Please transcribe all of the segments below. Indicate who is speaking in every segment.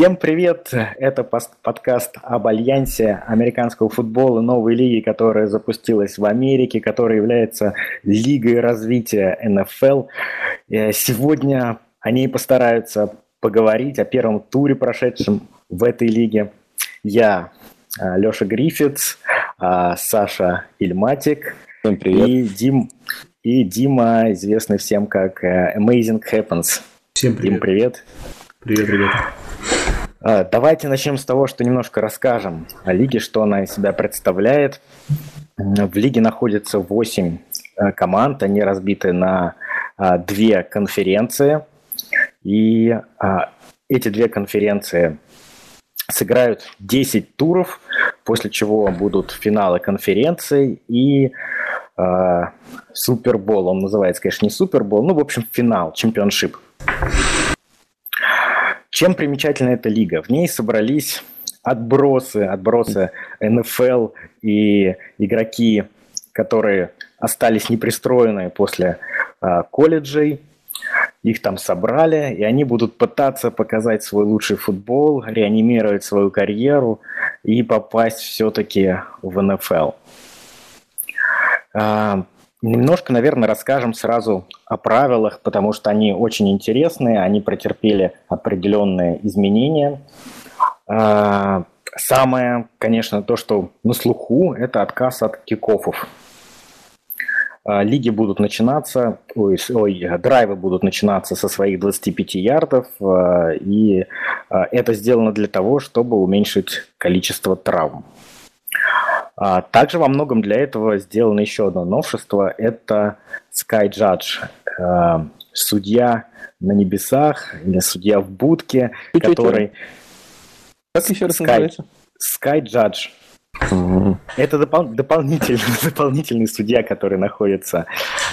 Speaker 1: Всем привет! Это подкаст об альянсе американского футбола новой лиги, которая запустилась в Америке, которая является лигой развития НФЛ. Э, сегодня они постараются поговорить о первом туре, прошедшем в этой лиге. Я э, Леша Гриффитс, э, Саша Ильматик
Speaker 2: Всем привет.
Speaker 1: и, Дим, и Дима, известный всем как Amazing Happens.
Speaker 3: Всем привет.
Speaker 1: Дим, привет.
Speaker 3: Привет, ребята.
Speaker 1: А, давайте начнем с того, что немножко расскажем о лиге, что она из себя представляет. В лиге находится 8 э, команд, они разбиты на а, две конференции. И эти две конференции сыграют 10 туров, после чего будут финалы конференций и Супербол. Он называется, конечно, не Супербол, ну, в общем, финал, чемпионшип. Чем примечательна эта лига? В ней собрались отбросы, отбросы НФЛ и игроки, которые остались непристроенные после э, колледжей. Их там собрали, и они будут пытаться показать свой лучший футбол, реанимировать свою карьеру и попасть все-таки в НФЛ. Немножко, наверное, расскажем сразу о правилах, потому что они очень интересные, они претерпели определенные изменения. А, самое, конечно, то, что на слуху, это отказ от кикофов. А, лиги будут начинаться, ой, ой, драйвы будут начинаться со своих 25 ярдов, а, и это сделано для того, чтобы уменьшить количество травм. А, также во многом для этого сделано еще одно новшество. Это Sky Judge, а, судья на небесах или судья в будке,
Speaker 2: Чуть-чуть
Speaker 1: который...
Speaker 2: Как еще раз
Speaker 1: Sky,
Speaker 2: называется?
Speaker 1: Sky Judge. Это допол- дополнительный, дополнительный судья, который находится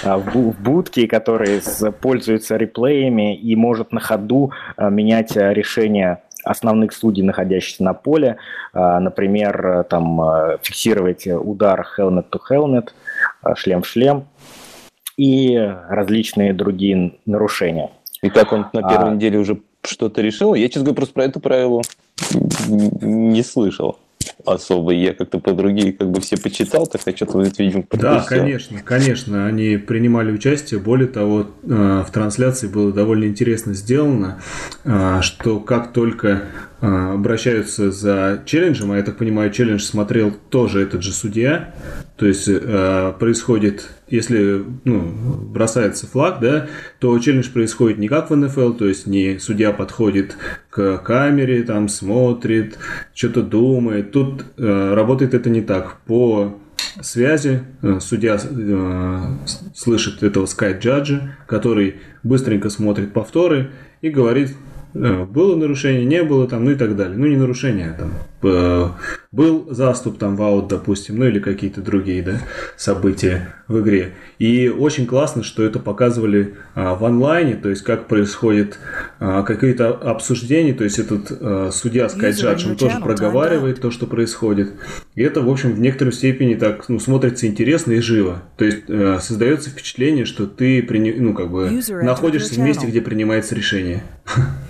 Speaker 1: а, в, в будке, который с, пользуется реплеями и может на ходу а, менять а, решения основных судей, находящихся на поле, а, например, там а, фиксировать удар helmet to helmet, а, шлем в шлем и различные другие нарушения.
Speaker 2: И как он на первой
Speaker 1: А.
Speaker 2: неделе уже что-то решил? Я, честно говоря, просто про это правило не слышал особо. Я как-то по другие как бы все почитал, так я что-то, видимо,
Speaker 3: Да,
Speaker 2: пропустил.
Speaker 3: конечно, конечно, они принимали участие. Более того, э, в трансляции было довольно интересно сделано, э, что как только э, обращаются за челленджем, а я так понимаю, челлендж смотрел тоже этот же судья, то есть происходит, если ну, бросается флаг, да, то челлендж происходит не как в НФЛ, то есть не судья подходит к камере, там смотрит, что-то думает. Тут э, работает это не так. По связи э, судья э, слышит этого Judge, который быстренько смотрит повторы и говорит, было нарушение, не было там, ну и так далее. Ну не нарушение, а там э, был заступ там в аут, допустим, ну или какие-то другие да, события в игре. И очень классно, что это показывали а, в онлайне, то есть как происходит а, какие-то обсуждения, то есть этот а, судья Judge, он тоже проговаривает то, что происходит. И это, в общем, в некоторой степени так, ну, смотрится интересно и живо. То есть э, создается впечатление, что ты ну, как бы находишься в месте, где принимается решение.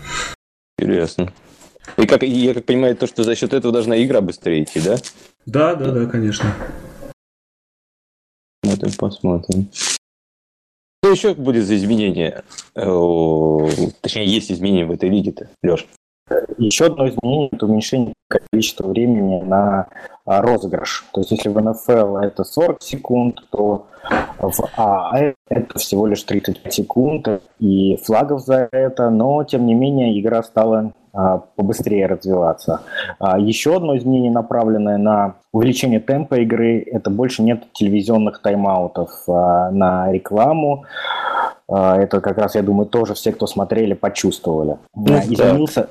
Speaker 2: Интересно. И как, я как понимаю, то, что за счет этого должна игра быстрее идти, да?
Speaker 3: Да, да, да, конечно.
Speaker 2: Посмотрим, посмотрим. Что еще будет за изменения? Э, Точнее, есть изменения в этой лиге-то, Леш.
Speaker 1: Еще одно изменение – это уменьшение количества времени на а, розыгрыш. То есть если в НФЛ это 40 секунд, то в АА это всего лишь 35 секунд, и флагов за это, но тем не менее игра стала а, побыстрее развиваться. А, Еще одно изменение, направленное на увеличение темпа игры, это больше нет телевизионных тайм-аутов на рекламу. А, Это как раз, я думаю, тоже все, кто смотрели, почувствовали.
Speaker 2: Ну да.
Speaker 1: Изменился,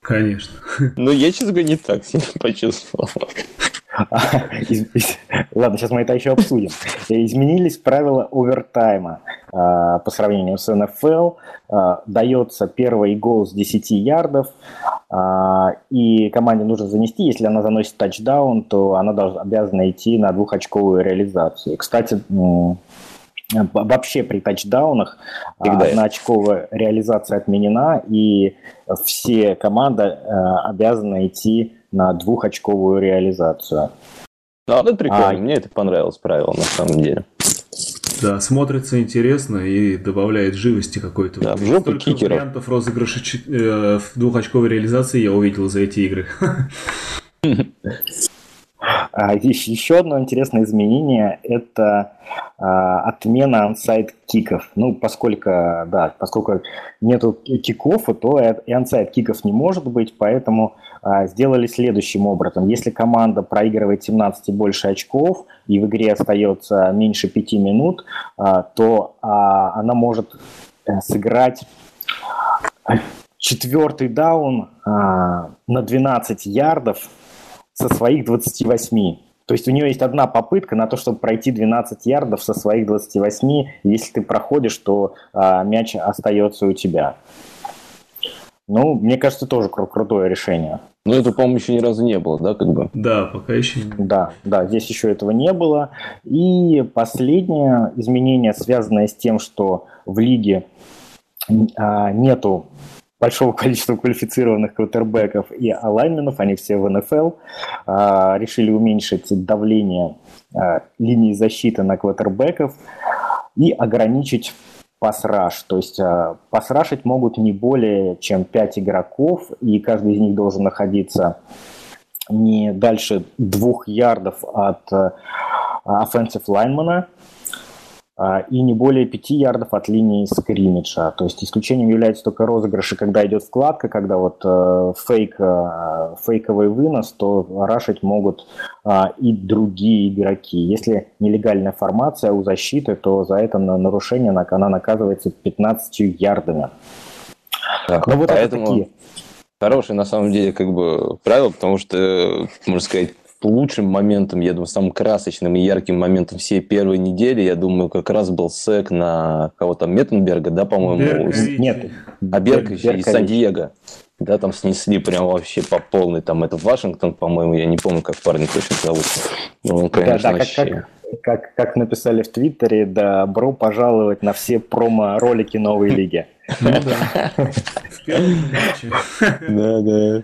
Speaker 3: Конечно.
Speaker 2: Ну, я, честно говоря, не так сильно почувствовал.
Speaker 1: Из- Ладно, сейчас мы это еще обсудим. Изменились правила овертайма а, по сравнению с НФЛ. А, Дается первый гол с 10 ярдов, а, и команде нужно занести. Если она заносит тачдаун, то она должна, обязана идти на двухочковую реализацию. Кстати, вообще при тачдаунах Всегда одноочковая реализация отменена, и все команды обязаны идти на двухочковую реализацию.
Speaker 2: Ну, это прикольно, а... мне это понравилось правило на самом деле.
Speaker 3: Да, смотрится интересно и добавляет живости какой-то.
Speaker 2: Да, в жопу
Speaker 3: кикеров. вариантов розыгрыша э, в двухочковой реализации я увидел за эти игры.
Speaker 1: А, еще одно интересное изменение – это а, отмена onside kick ов. Ну, поскольку, да, поскольку нету киков, то и onside kick ов не может быть, поэтому а, сделали следующим образом. Если команда проигрывает 17 и больше очков, и в игре остается меньше 5 минут, то она может э, сыграть четвертый даун на 12 ярдов со своих 28. То есть у нее есть одна попытка на то, чтобы пройти 12 ярдов со своих 28. Если ты проходишь, то а, мяч остается у тебя. Ну, мне кажется, тоже кру- крутое решение.
Speaker 2: Но это, по-моему, еще ни разу не было, да, как бы?
Speaker 3: Да, пока еще
Speaker 1: не было. Да, да, здесь еще этого не было. И последнее изменение, связанное с тем, что в лиге а, нету большого количества квалифицированных квотербеков и алайменов, они все в НФЛ, а, решили уменьшить давление а, линии защиты на квотербеков и ограничить пасраж. То есть а, пасрашить могут не более чем 5 игроков, и каждый из них должен находиться не дальше двух ярдов от offensive lineman, а, и не более 5 ярдов от линии скриммиджа. То есть исключением является только розыгрыши, когда идет вкладка, когда вот э, фейк, э, фейковый вынос, то рашить могут э, и другие игроки. Если нелегальная формация у защиты, то за это нарушение она наказывается 15 ярдами.
Speaker 2: Да, ну вот поэтому... это такие хорошее на самом деле как бы правило, потому что, можно сказать, лучшим моментом, я думаю, самым красочным и ярким моментом всей первой недели, я думаю, как раз был сек на кого то Меттенберга, да, по-моему?
Speaker 1: Нет.
Speaker 2: А Берковича из Сан-Диего. Да, там снесли прям вообще по полной. Там это Вашингтон, по-моему, я не помню, как парень точно зовут.
Speaker 1: Ну, он, конечно, да, да, как, как, как, как написали в Твиттере, добро пожаловать на все промо-ролики новой лиги. Ну да.
Speaker 3: Да, да.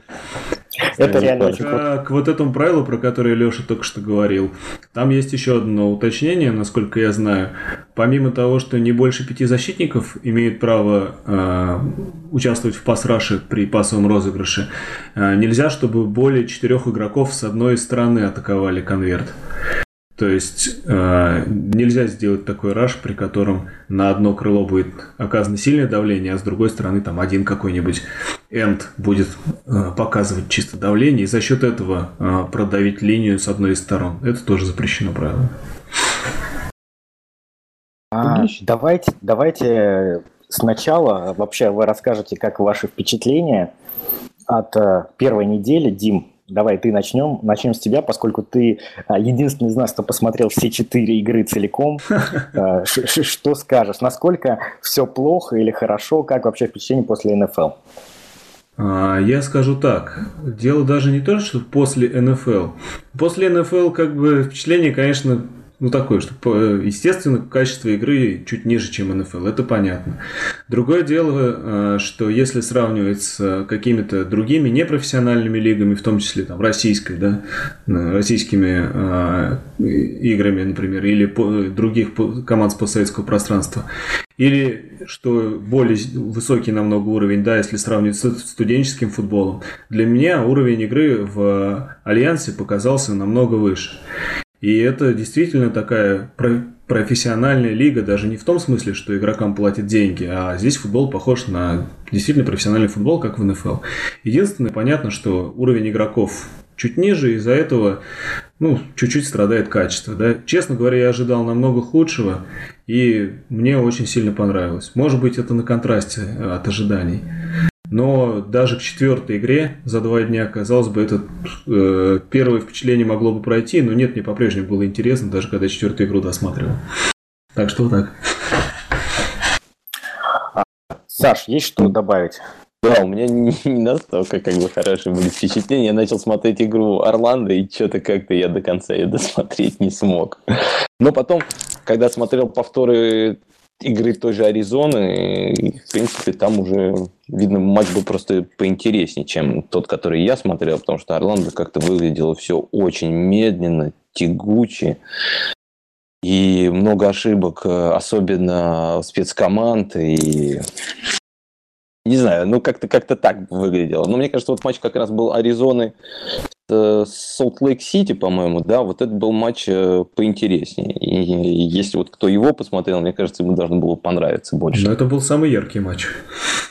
Speaker 3: Это реально круто. К вот этому правилу, про которое Леша только что говорил, там есть еще одно уточнение, насколько я знаю. Помимо того, что не больше пяти защитников имеют право э, участвовать в пас-раше при пасовом розыгрыше, э, нельзя, чтобы более четырех игроков с одной стороны атаковали конверт. То есть э, нельзя сделать такой раш, при котором на одно крыло будет оказано сильное давление, а с другой стороны там один какой-нибудь энд будет э, показывать чисто давление, и за счет этого э, продавить линию с одной из сторон. Это тоже запрещено правило.
Speaker 1: А, давайте, давайте сначала вообще вы расскажете, как ваши впечатления от э, первой недели. Дим, Давай, ты начнем. Начнем с тебя, поскольку ты единственный из нас, кто посмотрел все четыре игры целиком. Что скажешь? Насколько все плохо или хорошо? Как вообще впечатление после НФЛ?
Speaker 3: А, я скажу так. Дело даже не то, что после НФЛ. После НФЛ как бы впечатление, конечно, ну, такое, что, естественно, качество игры чуть ниже, чем НФЛ, это понятно. Другое дело, э, что если сравнивать с какими-то другими непрофессиональными лигами, в том числе там, российской, да, э, российскими э, играми, например, или других команд с постсоветского пространства, или, что более высокий намного уровень, да, если сравнивать с студенческим футболом, для меня уровень игры в Альянсе показался намного выше. И это действительно такая профессиональная лига, даже не в том смысле, что игрокам платят деньги, а здесь футбол похож на действительно профессиональный футбол, как в НФЛ. Единственное, понятно, что уровень игроков чуть ниже, из-за этого ну, чуть-чуть страдает качество. Да? Честно говоря, я ожидал намного худшего, и мне очень сильно понравилось. Может быть, это на контрасте от ожиданий. Но даже к четвертой игре за два дня, казалось бы, это э, первое впечатление могло бы пройти, но нет, мне по-прежнему было интересно, даже когда четвертую игру досматривал. Так что так.
Speaker 1: Саш, есть что добавить?
Speaker 2: Да, у меня не, не настолько как бы хорошие были впечатления. Я начал смотреть игру Орландо, и что-то как-то я до конца ее досмотреть не смог. Но потом когда смотрел повторы игры той же Аризоны, и, в принципе, там уже, видно, матч был просто поинтереснее, чем тот, который я смотрел, потому что Орландо как-то выглядело все очень медленно, тягуче. И много ошибок, э, особенно спецкоманд. И не знаю, ну как-то как так выглядело. Но мне кажется, вот матч как раз был Аризоны Солт-Лейк-Сити, по-моему, да, вот это был матч э, поинтереснее. И если вот кто его посмотрел, мне кажется, ему должно было понравиться больше.
Speaker 3: Но это был самый яркий матч.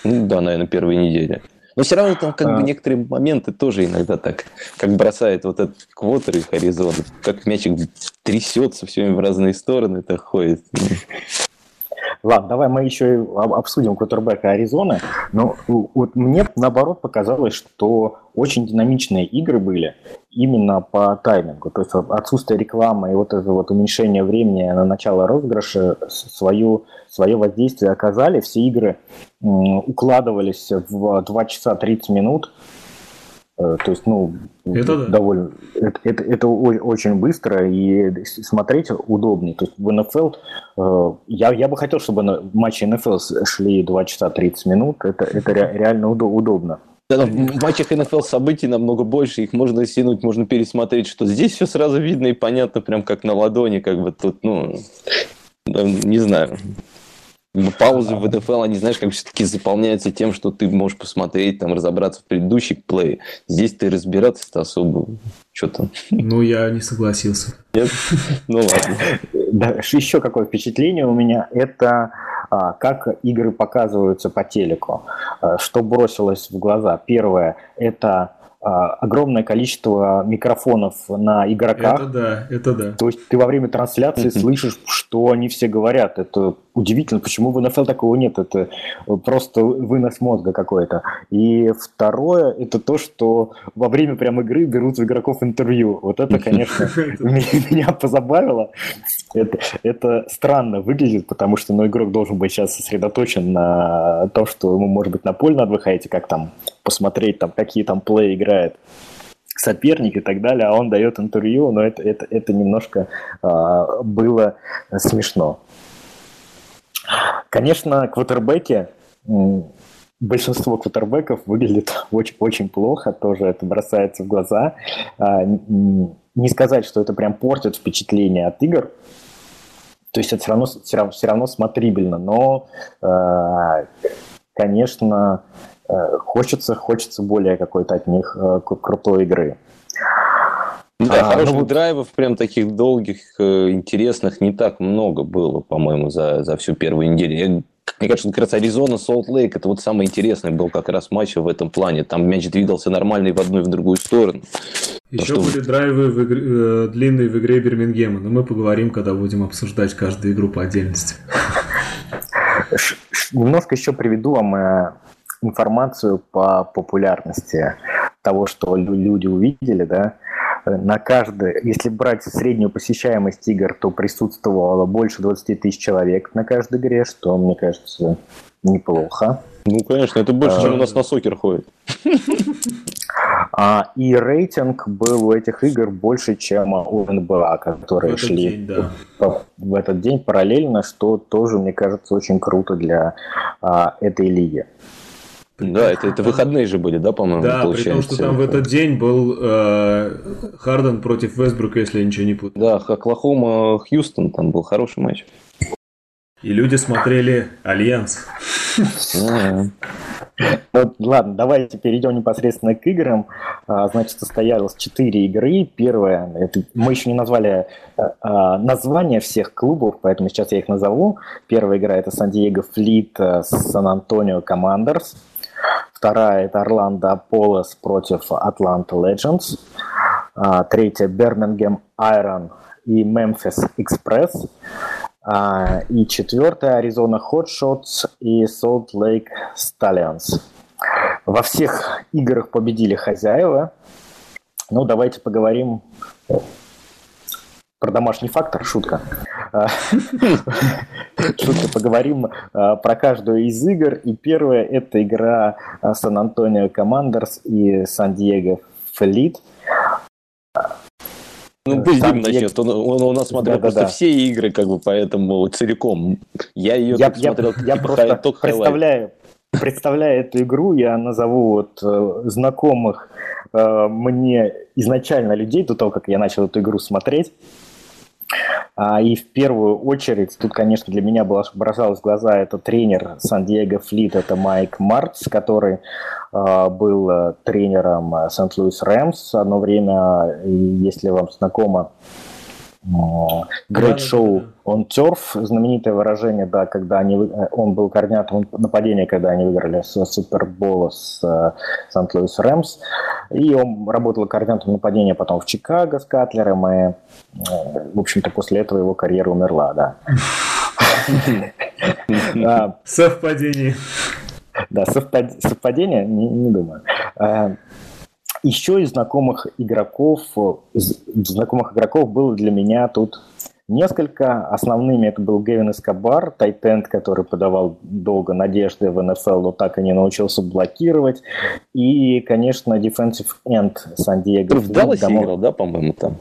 Speaker 2: Ну да, наверное, первой недели. Но все равно там как а... бы некоторые моменты тоже иногда так, как бросает вот этот квотер их Аризона, как мячик трясется все время в разные стороны, так ходит.
Speaker 1: Ладно, давай мы еще обсудим квотербека Аризоны. Но вот мне наоборот показалось, что очень динамичные игры были именно по таймингу. То есть отсутствие рекламы и вот это вот уменьшение времени на начало розыгрыша свою, свое воздействие оказали. Все игры укладывались в 2 часа 30 минут. Э, то есть, ну, это да. довольно, это, это, это очень быстро и смотреть удобнее. То есть в НФЛ, э, я, я бы хотел, чтобы матчи НФЛ шли 2 часа 30 минут, это, это реально удобно.
Speaker 2: Да, в матчах НФЛ событий намного больше, их можно синуть, можно пересмотреть, что здесь все сразу видно и понятно, прям как на ладони, как бы тут, ну, не знаю. Паузы в НФЛ, они, знаешь, как все-таки заполняются тем, что ты можешь посмотреть, там, разобраться в предыдущий плей. Здесь ты разбираться-то особо что-то...
Speaker 3: Ну, я не согласился.
Speaker 2: Нет? Ну, ладно.
Speaker 1: Да, еще какое впечатление у меня, это а, как игры показываются по телеку. А, что бросилось в глаза? Первое, это огромное количество микрофонов на игроках.
Speaker 3: Это да, это да.
Speaker 1: То есть ты во время трансляции слышишь, что они все говорят. Это удивительно, почему в НФЛ такого нет. Это просто вынос мозга какой-то. И второе, это то, что во время прям игры берут у игроков интервью. Вот это, конечно, меня позабавило. Это, это странно выглядит, потому что ну, игрок должен быть сейчас сосредоточен на том, что ему, может быть, на поле надо выходить, как там посмотреть, там, какие там плей играет соперник и так далее, а он дает интервью, но это, это, это немножко а, было смешно. Конечно, квотербеки, большинство квотербеков выглядит очень, очень плохо, тоже это бросается в глаза. А, не сказать, что это прям портит впечатление от игр, то есть это все равно, все равно, все равно смотрибельно, но, а, конечно, хочется, хочется более какой-то от них э, крутой игры.
Speaker 2: Да, а, хороших ну, драйвов, прям таких долгих, э, интересных, не так много было, по-моему, за, за всю первую неделю. Я, мне кажется, как раз Аризона, Солт Лейк, это вот самый интересный был как раз матч в этом плане. Там мяч двигался нормально и в одну, и в другую сторону.
Speaker 3: Еще То, были драйвы в игре, э, длинные в игре Бирмингема, но мы поговорим, когда будем обсуждать каждую игру по отдельности.
Speaker 1: Немножко еще приведу вам информацию по популярности того, что люди увидели, да, на каждый, если брать среднюю посещаемость игр, то присутствовало больше 20 тысяч человек на каждой игре, что, мне кажется, неплохо.
Speaker 2: Ну, конечно, это больше, а, чем у нас на сокер ходит.
Speaker 1: А, и рейтинг был у этих игр больше, чем у НБА, которые в шли день, да. в, в этот день параллельно, что тоже, мне кажется, очень круто для а, этой лиги.
Speaker 2: Да, это, это выходные же были, да, по-моему,
Speaker 3: Да, получается. при том, что там в этот день был э, Харден против Вестбрука, если я ничего не путаю.
Speaker 2: Да, Оклахома, Хьюстон, там был хороший матч.
Speaker 3: И люди смотрели Альянс.
Speaker 1: Вот, ладно, давайте перейдем непосредственно к играм. А, значит, состоялось четыре игры. Первая, это, мы еще не назвали а, а, название всех клубов, поэтому сейчас я их назову. Первая игра это Сан-Диего Fleet с Сан-Антонио Commanders. Вторая – это Орландо Apollos против Атланта Legends. А, третья – Бермингем Iron и Мемфис Экспресс. А, и четвертая – Аризона Hotshots и Salt Lake Сталлианс. Во всех играх победили хозяева. Ну, давайте поговорим про домашний фактор, шутка. А, шутка, поговорим а, про каждую из игр. И первая – это игра Сан-Антонио Командерс и Сан-Диего Флит.
Speaker 2: Ну, пусть Дим начнет. Он, он у нас смотрел да, просто да, да. все игры, как бы, поэтому целиком. Я ее
Speaker 1: я, я, смотрел я просто только представляю, представляя эту игру, я назову вот э, знакомых э, мне изначально людей до того, как я начал эту игру смотреть. А, и в первую очередь, тут, конечно, для меня бросалось в глаза, это тренер Сан-Диего Флит, это Майк Мартс, который а, был э, тренером Сент-Луис Рэмс одно время, если вам знакомо, Great Show on Turf, знаменитое выражение, да, когда они, э, он был координатором нападения, когда они выиграли с Супербола с Сан-Луис Рэмс, и он работал координатором нападения потом в Чикаго с Катлером, и, э, в общем-то, после этого его карьера умерла, да.
Speaker 3: Совпадение.
Speaker 1: Да, совпадение, не думаю. Еще из знакомых игроков, знакомых игроков было для меня тут несколько. Основными это был Гевин Эскобар, тайтенд, который подавал долго надежды в НФЛ, но так и не научился блокировать. И, конечно, defensive end Сан-Диего.
Speaker 2: В Далласе домов... играл, да, по-моему, там?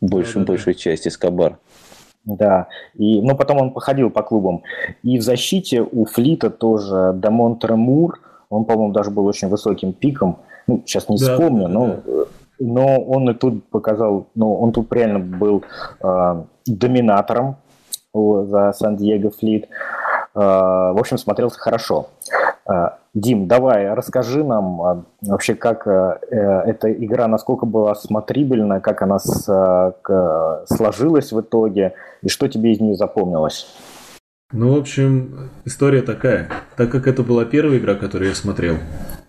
Speaker 2: Большую, да, большую да. часть Эскобар.
Speaker 1: Да, и, но потом он походил по клубам. И в защите у Флита тоже Дамонтер Мур, он, по-моему, даже был очень высоким пиком – ну, сейчас не да, вспомню, да, но, да. но он и тут показал, ну, он тут реально был э, доминатором за Сан-Диего Флит. Э, в общем, смотрелся хорошо. Э, Дим, давай, расскажи нам э, вообще, как э, эта игра, насколько была смотрибельна, как она э, сложилась в итоге, и что тебе из нее запомнилось?
Speaker 3: Ну, в общем, история такая. Так как это была первая игра, которую я смотрел,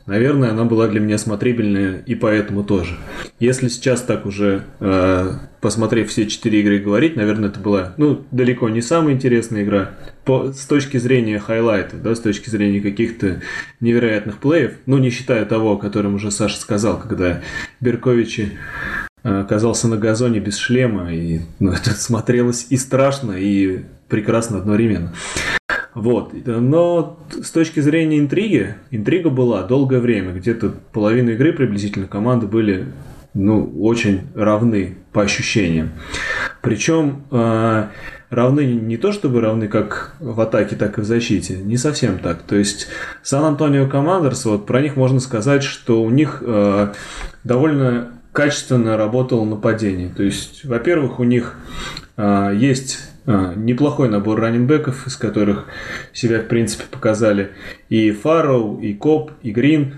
Speaker 3: Наверное, она была для меня смотрибельная и поэтому тоже. Если сейчас так уже, э, посмотрев все четыре игры, говорить, наверное, это была, ну, далеко не самая интересная игра. По, с точки зрения хайлайта, да, с точки зрения каких-то невероятных плеев, ну, не считая того, о котором уже Саша сказал, когда Берковичи э, оказался на газоне без шлема, и ну, это смотрелось и страшно, и прекрасно одновременно. Вот. Но с точки зрения интриги, интрига была долгое время. Где-то половину игры приблизительно команды были ну, очень равны по ощущениям. Причем э, равны не то чтобы равны как в атаке, так и в защите. Не совсем так. То есть Сан-Антонио Командерс, вот про них можно сказать, что у них э, довольно качественно работало нападение. То есть, во-первых, у них э, есть неплохой набор раненбеков, из которых себя, в принципе, показали и Фарроу, и Коп, и Грин.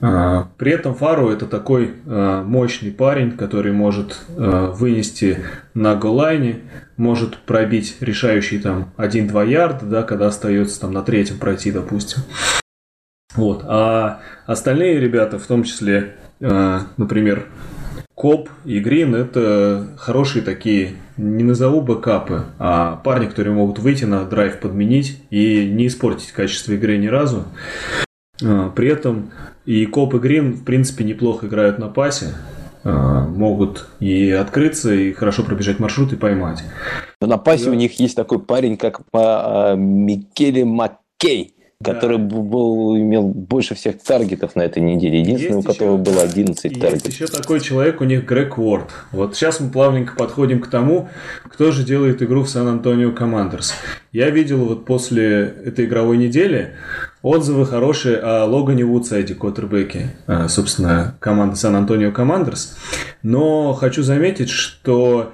Speaker 3: А, при этом Фарроу это такой а, мощный парень, который может вынести на голлайне, может пробить решающий там 1-2 ярда, да, когда остается там на третьем пройти, допустим. Вот. А остальные ребята, в том числе, например, Коп и Грин – это хорошие такие, не назову бэкапы, а парни, которые могут выйти на драйв, подменить и не испортить качество игры ни разу. А, при этом и Коп и Грин, в принципе, неплохо играют на пасе, а, могут и открыться, и хорошо пробежать маршрут и поймать.
Speaker 2: Но на пасе да. у них есть такой парень, как Микейл Маккей который был, имел больше всех таргетов на этой неделе. Единственный, есть у которого еще, было 11 есть таргетов.
Speaker 3: еще такой человек, у них Грег Уорд. Вот сейчас мы плавненько подходим к тому, кто же делает игру в Сан-Антонио Командерс. Я видел вот после этой игровой недели отзывы хорошие о Логане Вудсайде, квотербеке, а, собственно, команды Сан-Антонио Командерс. Но хочу заметить, что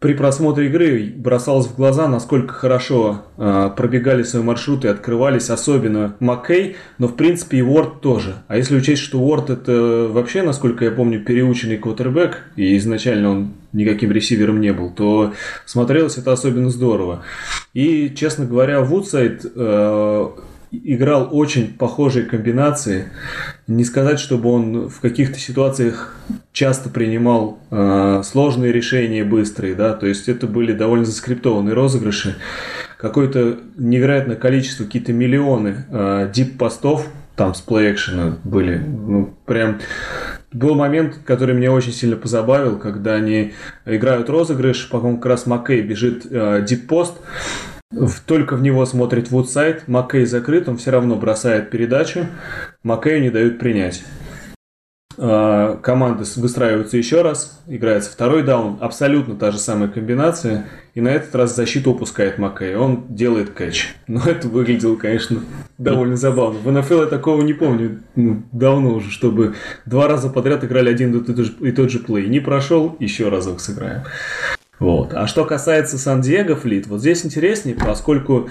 Speaker 3: при просмотре игры бросалось в глаза, насколько хорошо э, пробегали свои маршруты открывались, особенно Маккей, но в принципе и Уорд тоже. А если учесть, что Уорд это вообще, насколько я помню, переученный квотербек, и изначально он никаким ресивером не был, то смотрелось это особенно здорово. И, честно говоря, Вудсайд э, играл очень похожие комбинации. Не сказать, чтобы он в каких-то ситуациях часто принимал э, сложные решения быстрые, да, то есть это были довольно заскриптованные розыгрыши. Какое-то невероятное количество, какие-то миллионы э, дип-постов там с плей были. Ну, прям был момент, который меня очень сильно позабавил, когда они играют розыгрыш, по-моему, как раз Маккей бежит э, дип-пост, только в него смотрит Вудсайд, Маккей закрыт, он все равно бросает передачу, Маккею не дают принять. э, команды выстраиваются еще раз, играется второй даун, абсолютно та же самая комбинация, и на этот раз защиту упускает Маккей, он делает кэч. Но это выглядело, конечно, довольно забавно. В НФЛ я такого не помню ну, давно уже, чтобы два раза подряд играли один и тот же, и тот же плей. Не прошел, еще разок сыграем. Вот. А что касается Сан-Диего Флит, вот здесь интереснее, поскольку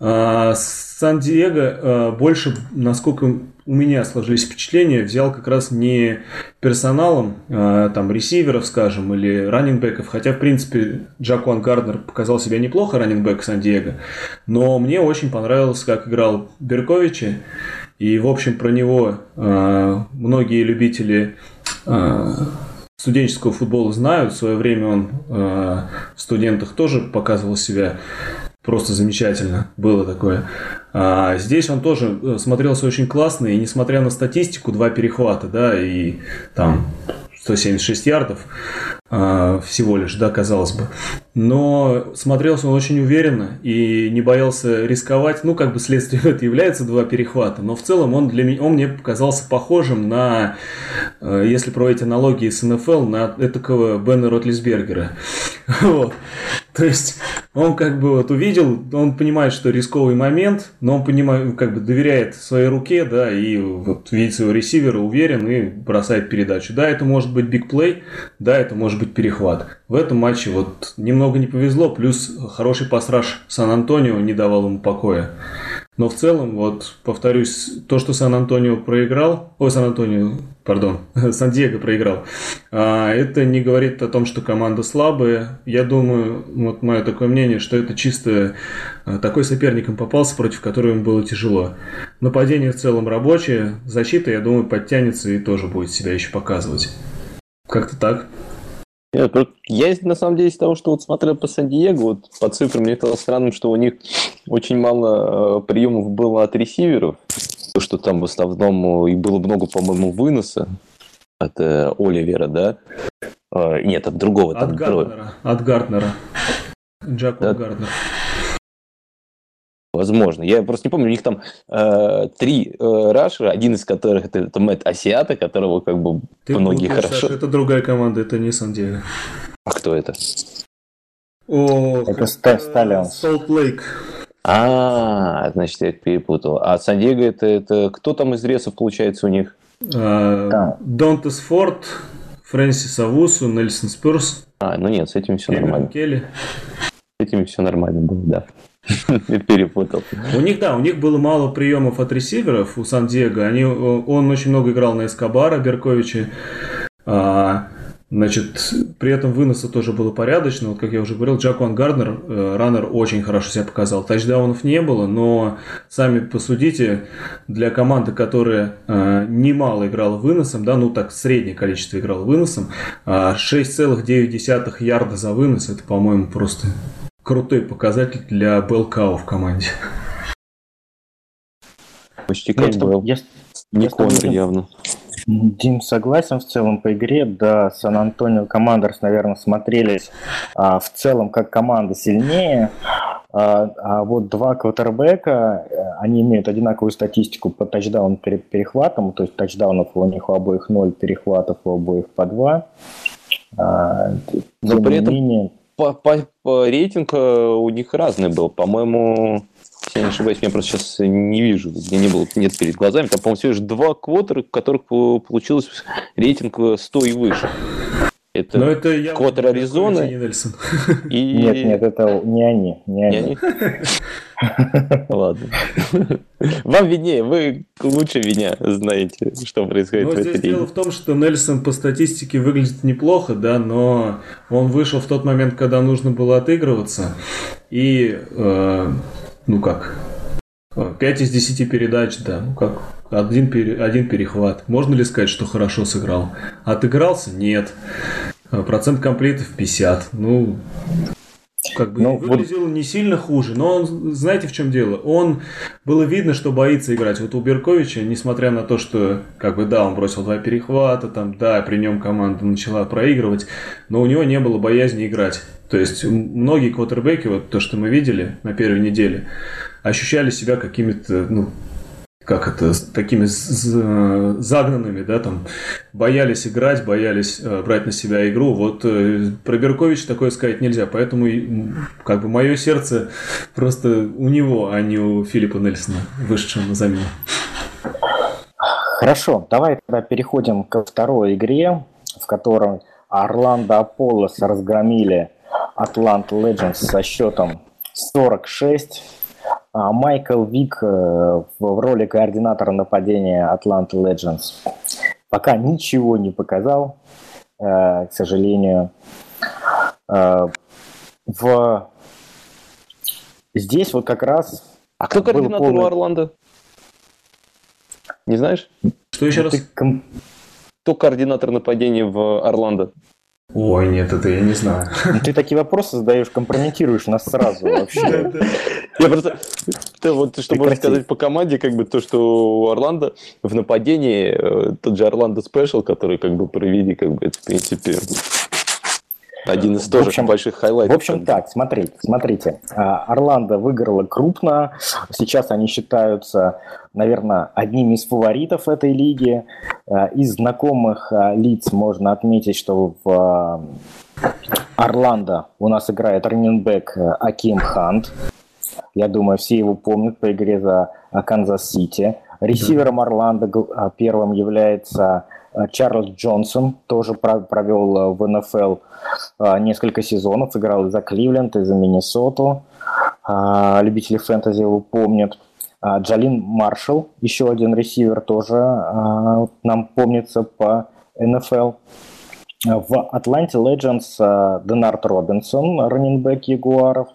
Speaker 3: э, Сан-Диего э, больше, насколько у меня сложились впечатления, взял как раз не персоналом, э, там, ресиверов, скажем, или раннингбеков, хотя, в принципе, Джакуан Гарднер показал себя неплохо, раннингбек Сан-Диего, но мне очень понравилось, как играл Берковичи, и, в общем, про него э, многие любители э, студенческого футбола знают. В свое время он э, в студентах тоже показывал себя просто замечательно. Было такое. А здесь он тоже э, смотрелся очень классно, и несмотря на статистику, два перехвата, да, и там 176 ярдов э, всего лишь, да, казалось бы. Но смотрелся он очень уверенно и не боялся рисковать. Ну, как бы следствием это является два перехвата. Но в целом он, для меня, он мне показался похожим на, э, если проводить аналогии с НФЛ, на этакого Бена Ротлисбергера. Вот. То есть он как бы вот увидел, он понимает, что рисковый момент, но он понимает, как бы доверяет своей руке, да, и вот видит своего ресивера, уверен и бросает передачу. Да, это может быть бигплей, да, это может быть перехват. В этом матче вот немного не повезло, плюс хороший пасраж Сан-Антонио не давал ему покоя. Но в целом, вот, повторюсь, то, что Сан-Антонио проиграл, ой, Сан-Антонио, пардон, Сан-Диего проиграл, а, это не говорит о том, что команда слабая. Я думаю, вот мое такое мнение, что это чисто а, такой соперником попался, против которого им было тяжело. Нападение в целом рабочее, защита, я думаю, подтянется и тоже будет себя еще показывать. Как-то так.
Speaker 2: Нет, я на самом деле из того, что вот смотрел по Сан-Диего, вот по цифрам мне стало странным, что у них очень мало э, приемов было от ресиверов, то, что там в основном э, и было много, по-моему, выноса от э, Оливера, да? Э, нет, от другого.
Speaker 3: От там, Гарднера. От Гарднера. Джаку да. Гарднер.
Speaker 2: Возможно. Я просто не помню, у них там э, три э, рашера, один из которых это, это Мэтт Асиата, которого как бы Ты многие путаешь, хорошо... Саша,
Speaker 3: это другая команда, это не Сан-Диего.
Speaker 2: А кто это?
Speaker 3: О,
Speaker 1: это Сталион.
Speaker 3: Солт Лейк.
Speaker 2: А, значит, я перепутал. А Сан-Диего это, это кто там из ресов получается у них?
Speaker 3: А, Донтес Форд, Фрэнсис Авусу, Нельсон Спирс.
Speaker 2: А, ну нет, с этим все нормально. Келли. С этим все нормально было, да. Перепутал.
Speaker 3: У них, да, у них было мало приемов от ресиверов у Сан-Диего. Они, он очень много играл на Эскобара, Берковича. А, значит, при этом выноса тоже было порядочно. Вот, как я уже говорил, Джакуан Гарднер, э, раннер, очень хорошо себя показал. Тачдаунов не было, но сами посудите, для команды, которая э, немало играла выносом, да, ну так, среднее количество играла выносом, э, а 6,9 ярда за вынос, это, по-моему, просто крутой показатель для Белкау в команде.
Speaker 2: Почти как ну, был. Я, Не я Конор явно.
Speaker 1: Дим согласен в целом по игре. Да, Сан-Антонио Командерс, наверное, смотрелись а, в целом как команда сильнее. А, а вот два квотербека, э, они имеют одинаковую статистику по тачдаун перед перехватом, то есть тачдаунов у них у обоих 0, перехватов у обоих по 2.
Speaker 2: А, Но при этом менее по, по, по рейтинг э, у них разный был. По-моему, если я не ошибаюсь, я просто сейчас не вижу, где не было, нет перед глазами. Там, по-моему, всего лишь два квотера, у которых получилось рейтинг 100 и выше. Это, Но это я квотер Аризоны.
Speaker 1: И... Нет, нет, это не они. Не они.
Speaker 2: Ладно. Вам виднее, вы лучше меня знаете, что происходит но
Speaker 3: в этой здесь дело в том, что Нельсон по статистике выглядит неплохо, да, но он вышел в тот момент, когда нужно было отыгрываться. И, э, ну как, 5 из 10 передач, да, ну как, один, один перехват. Можно ли сказать, что хорошо сыграл? Отыгрался? Нет. Процент комплитов 50. Ну, как бы ну, выглядел вот... не сильно хуже, но он, знаете, в чем дело? Он было видно, что боится играть. Вот у Берковича, несмотря на то, что, как бы, да, он бросил два перехвата, там, да, при нем команда начала проигрывать, но у него не было боязни играть. То есть многие квотербеки, вот то, что мы видели на первой неделе, ощущали себя какими-то, ну, как это, такими загнанными, да, там, боялись играть, боялись э, брать на себя игру. Вот э, про Беркович такое сказать нельзя, поэтому как бы мое сердце просто у него, а не у Филиппа Нельсона, вышедшего на замену.
Speaker 1: Хорошо, давай тогда переходим ко второй игре, в которой Орландо Аполлос разгромили Атлант Legends со счетом 46 а Майкл Вик э, в роли координатора нападения Atlanta Legends пока ничего не показал, э, к сожалению. Э, в... Здесь вот как раз...
Speaker 2: А кто координатор полный... у Орландо? Не знаешь?
Speaker 3: Что еще ну, раз? Ты...
Speaker 2: Кто координатор нападения в Орландо?
Speaker 3: Ой, нет, это я не знаю.
Speaker 1: Ну, ты такие вопросы задаешь, компрометируешь нас сразу вообще.
Speaker 2: Я просто, вот, что можно сказать по команде, как бы то, что у Орландо в нападении, э, тот же Орландо Special, который как бы провели, как бы, это, в принципе, один из тоже общем, больших хайлайтов.
Speaker 1: В общем, так, смотрите, смотрите. А, Орландо выиграла крупно. Сейчас они считаются, наверное, одними из фаворитов этой лиги. А, из знакомых а, лиц можно отметить, что в Орландо у нас играет running back Аким Хант. Я думаю, все его помнят по игре за Канзас-Сити. Ресивером Орландо первым является Чарльз Джонсон тоже провел э, в НФЛ э, несколько сезонов, играл и за Кливленд, и за Миннесоту. Любители фэнтези его помнят. Джалин Маршалл, еще один ресивер, тоже нам помнится по НФЛ. В Атланте Legends Денард Робинсон, раненбэк Ягуаров.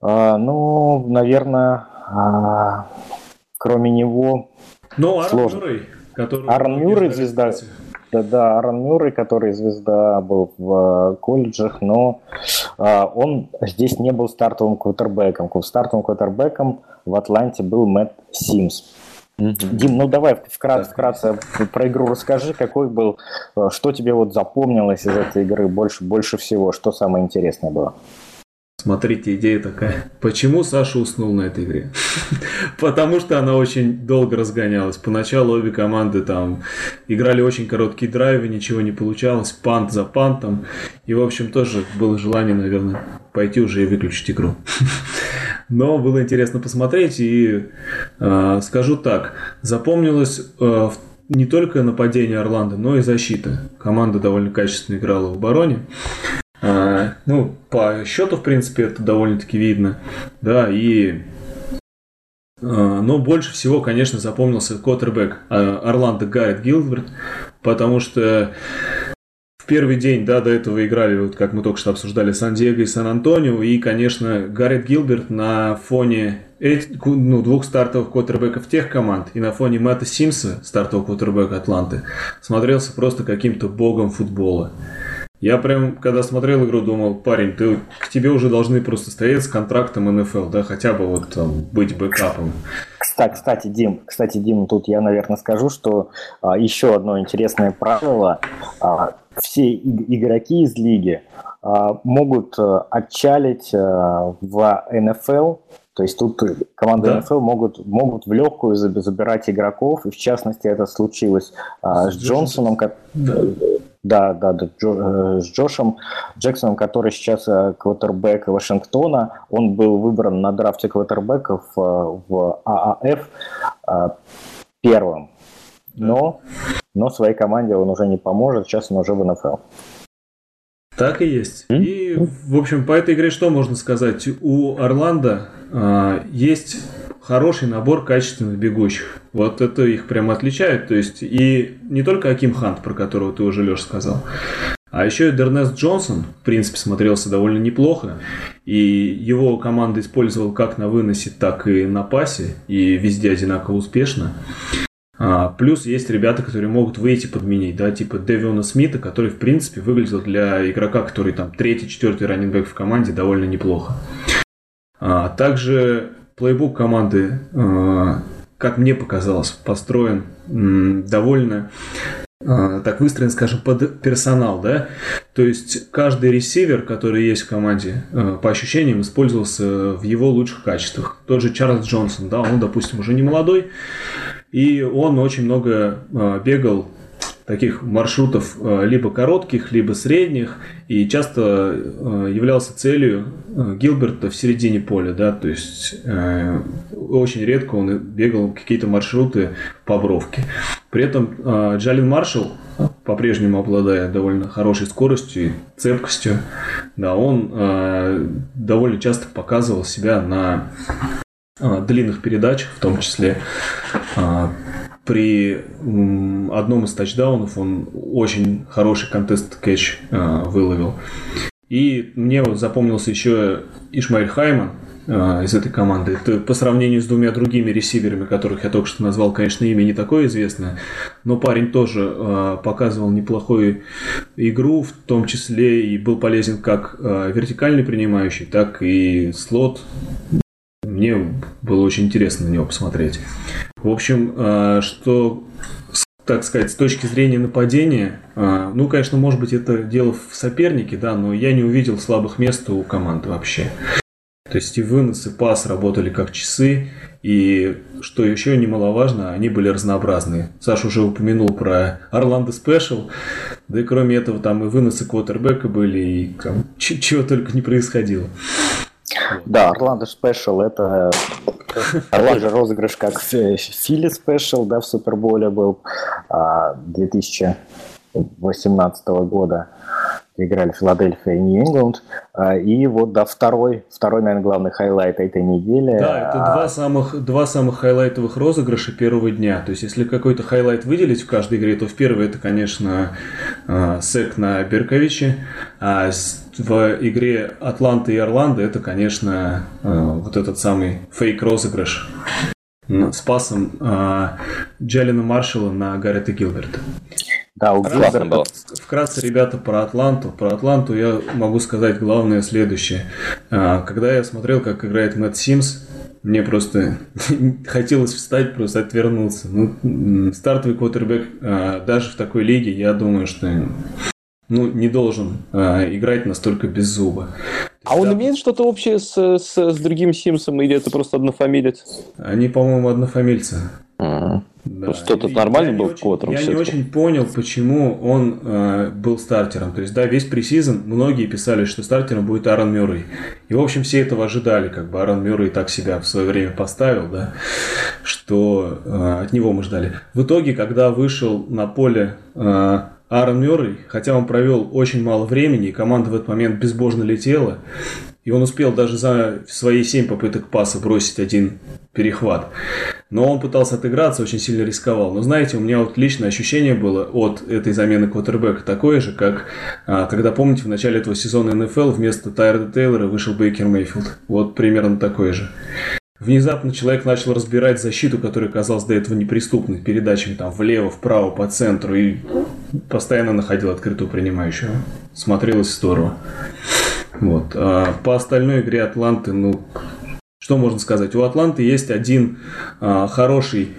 Speaker 1: Ну, наверное, кроме него...
Speaker 3: Ну, Арн Мюррей
Speaker 1: Который Аарон Мюррей звезда. Да, да, Аарон Мюррей, который звезда был в э, колледжах, но а, он здесь не был стартовым квотербеком. Стартовым квотербеком в Атланте был Мэтт Симс. Mm-hmm. Дим, ну давай вкратце, вкратце про игру расскажи, какой был, э, что тебе вот запомнилось из этой игры больше, больше всего, что самое интересное было?
Speaker 3: Смотрите, идея такая. Почему Саша уснул на этой игре? Потому что она очень долго разгонялась. Поначалу обе команды там играли очень короткие драйвы, ничего не получалось, пант за пантом. И, в общем, тоже было желание, наверное, пойти уже и выключить игру. Но было интересно посмотреть, и э, скажу так, запомнилось э, не только нападение Орландо, но и защита. Команда довольно качественно играла в обороне. А, ну, по счету, в принципе, это довольно-таки видно. Да, и а, но больше всего, конечно, запомнился Коттербек а, Орландо Гаррет Гилберт, потому что в первый день, да, до этого играли, вот как мы только что обсуждали, Сан-Диего и Сан-Антонио, и, конечно, Гаррет Гилберт на фоне этих, ну, двух стартовых квотербеков тех команд и на фоне Мэтта Симса, стартового квотербека Атланты, смотрелся просто каким-то богом футбола. Я прям, когда смотрел игру, думал, парень, ты, к тебе уже должны просто стоять с контрактом НФЛ, да, хотя бы вот там быть бэкапом.
Speaker 1: Кстати, кстати, Дим, кстати, Дим, тут я, наверное, скажу, что а, еще одно интересное правило. А, все игроки из лиги а, могут а, отчалить а, в НФЛ то есть тут команды да. НФЛ могут, могут в легкую забирать игроков, и в частности это случилось а, с, с Джонсоном, как, да. Да, да, да, Джо, э, с Джошем Джексоном, который сейчас э, квотербек Вашингтона. Он был выбран на драфте квотербеков э, в ААФ э, первым. Но, но своей команде он уже не поможет, сейчас он уже в НФЛ.
Speaker 3: Так и есть. И, в общем, по этой игре что можно сказать? У Орландо э, есть хороший набор качественных бегущих. Вот это их прям отличает. То есть и не только Аким Хант, про которого ты уже, Леш, сказал, а еще и Дернест Джонсон, в принципе, смотрелся довольно неплохо. И его команда использовала как на выносе, так и на пасе. И везде одинаково успешно. А, плюс есть ребята, которые могут выйти подменить, да, типа Дэвиона Смита, который, в принципе, выглядел для игрока, который там третий, четвертый раннингбэк в команде довольно неплохо. А, также плейбук команды, э, как мне показалось, построен довольно а, так выстроен, скажем, под персонал, да, то есть каждый ресивер, который есть в команде, а, по ощущениям, использовался в его лучших качествах. Тот же Чарльз Джонсон, да, он, допустим, уже не молодой, и он очень много бегал таких маршрутов либо коротких, либо средних, и часто являлся целью Гилберта в середине поля, да, то есть очень редко он бегал какие-то маршруты по бровке. При этом э, Джалин Маршалл, по-прежнему обладая довольно хорошей скоростью и цепкостью, да, он э, довольно часто показывал себя на э, длинных передачах, в том числе при одном из тачдаунов он очень хороший контест кэч выловил. И мне вот запомнился еще Ишмаэль Хайман, а, из этой команды. Это по сравнению с двумя другими ресиверами, которых я только что назвал, конечно, имя не такое известное, но парень тоже э, показывал неплохую игру, в том числе и был полезен как э, вертикальный принимающий, так и слот. Мне было очень интересно на него посмотреть. В общем, э, что так сказать, с точки зрения нападения, ну, конечно, может быть, это дело в сопернике, да, но я не увидел слабых мест у команды вообще. То есть и вынос, и пас работали как часы, и что еще немаловажно, они были разнообразные. Саша уже упомянул про Орландо Спешл, да и кроме этого там и выносы квотербека были, и там, чего только не происходило.
Speaker 1: Да, Орландо Special это такой же розыгрыш, как Philly Special, да, в Суперболе был 2018 а, года играли Филадельфия и Нью-Ингланд. А, и вот, да, второй, второй, наверное, главный хайлайт этой недели.
Speaker 3: Да, это два самых, два самых хайлайтовых розыгрыша первого дня. То есть, если какой-то хайлайт выделить в каждой игре, то в первой это, конечно, а, сек на Берковиче, а в игре Атланта и Орландо это, конечно, а, вот этот самый фейк-розыгрыш с пасом Джалина Маршалла на Гаррета Гилберта. Да, у было. Вкратце, ребята, про Атланту. Про Атланту я могу сказать главное следующее. А, когда я смотрел, как играет Мэтт Симс, мне просто хотелось встать, просто отвернуться. Ну, стартовый квотербек даже в такой лиге, я думаю, что ну, не должен а, играть настолько без зуба.
Speaker 2: А он имеет что-то общее с, с, с другим Симсом или это просто однофамилец?
Speaker 3: Они, по-моему, однофамильцы.
Speaker 2: А-а-а. Да. Что-то нормально был квотером?
Speaker 3: Я не очень понял, почему он э, был стартером. То есть, да, весь пресизон многие писали, что стартером будет Аарон Мюррей. И, в общем, все этого ожидали, как бы Аарон Мюррей так себя в свое время поставил, да, что э, от него мы ждали. В итоге, когда вышел на поле э, Аарон Мюррей, хотя он провел очень мало времени, и команда в этот момент безбожно летела, и он успел даже за свои семь попыток паса бросить один перехват. Но он пытался отыграться, очень сильно рисковал. Но знаете, у меня вот личное ощущение было от этой замены квотербека такое же, как а, когда, помните, в начале этого сезона НФЛ вместо Тайрда Тейлора вышел Бейкер Мейфилд. Вот примерно такое же. Внезапно человек начал разбирать защиту, которая казалась до этого неприступной, передачами там влево, вправо, по центру, и постоянно находил открытую принимающего. Смотрелось здорово. Вот. А по остальной игре Атланты, ну, что можно сказать? У Атланты есть один а, хороший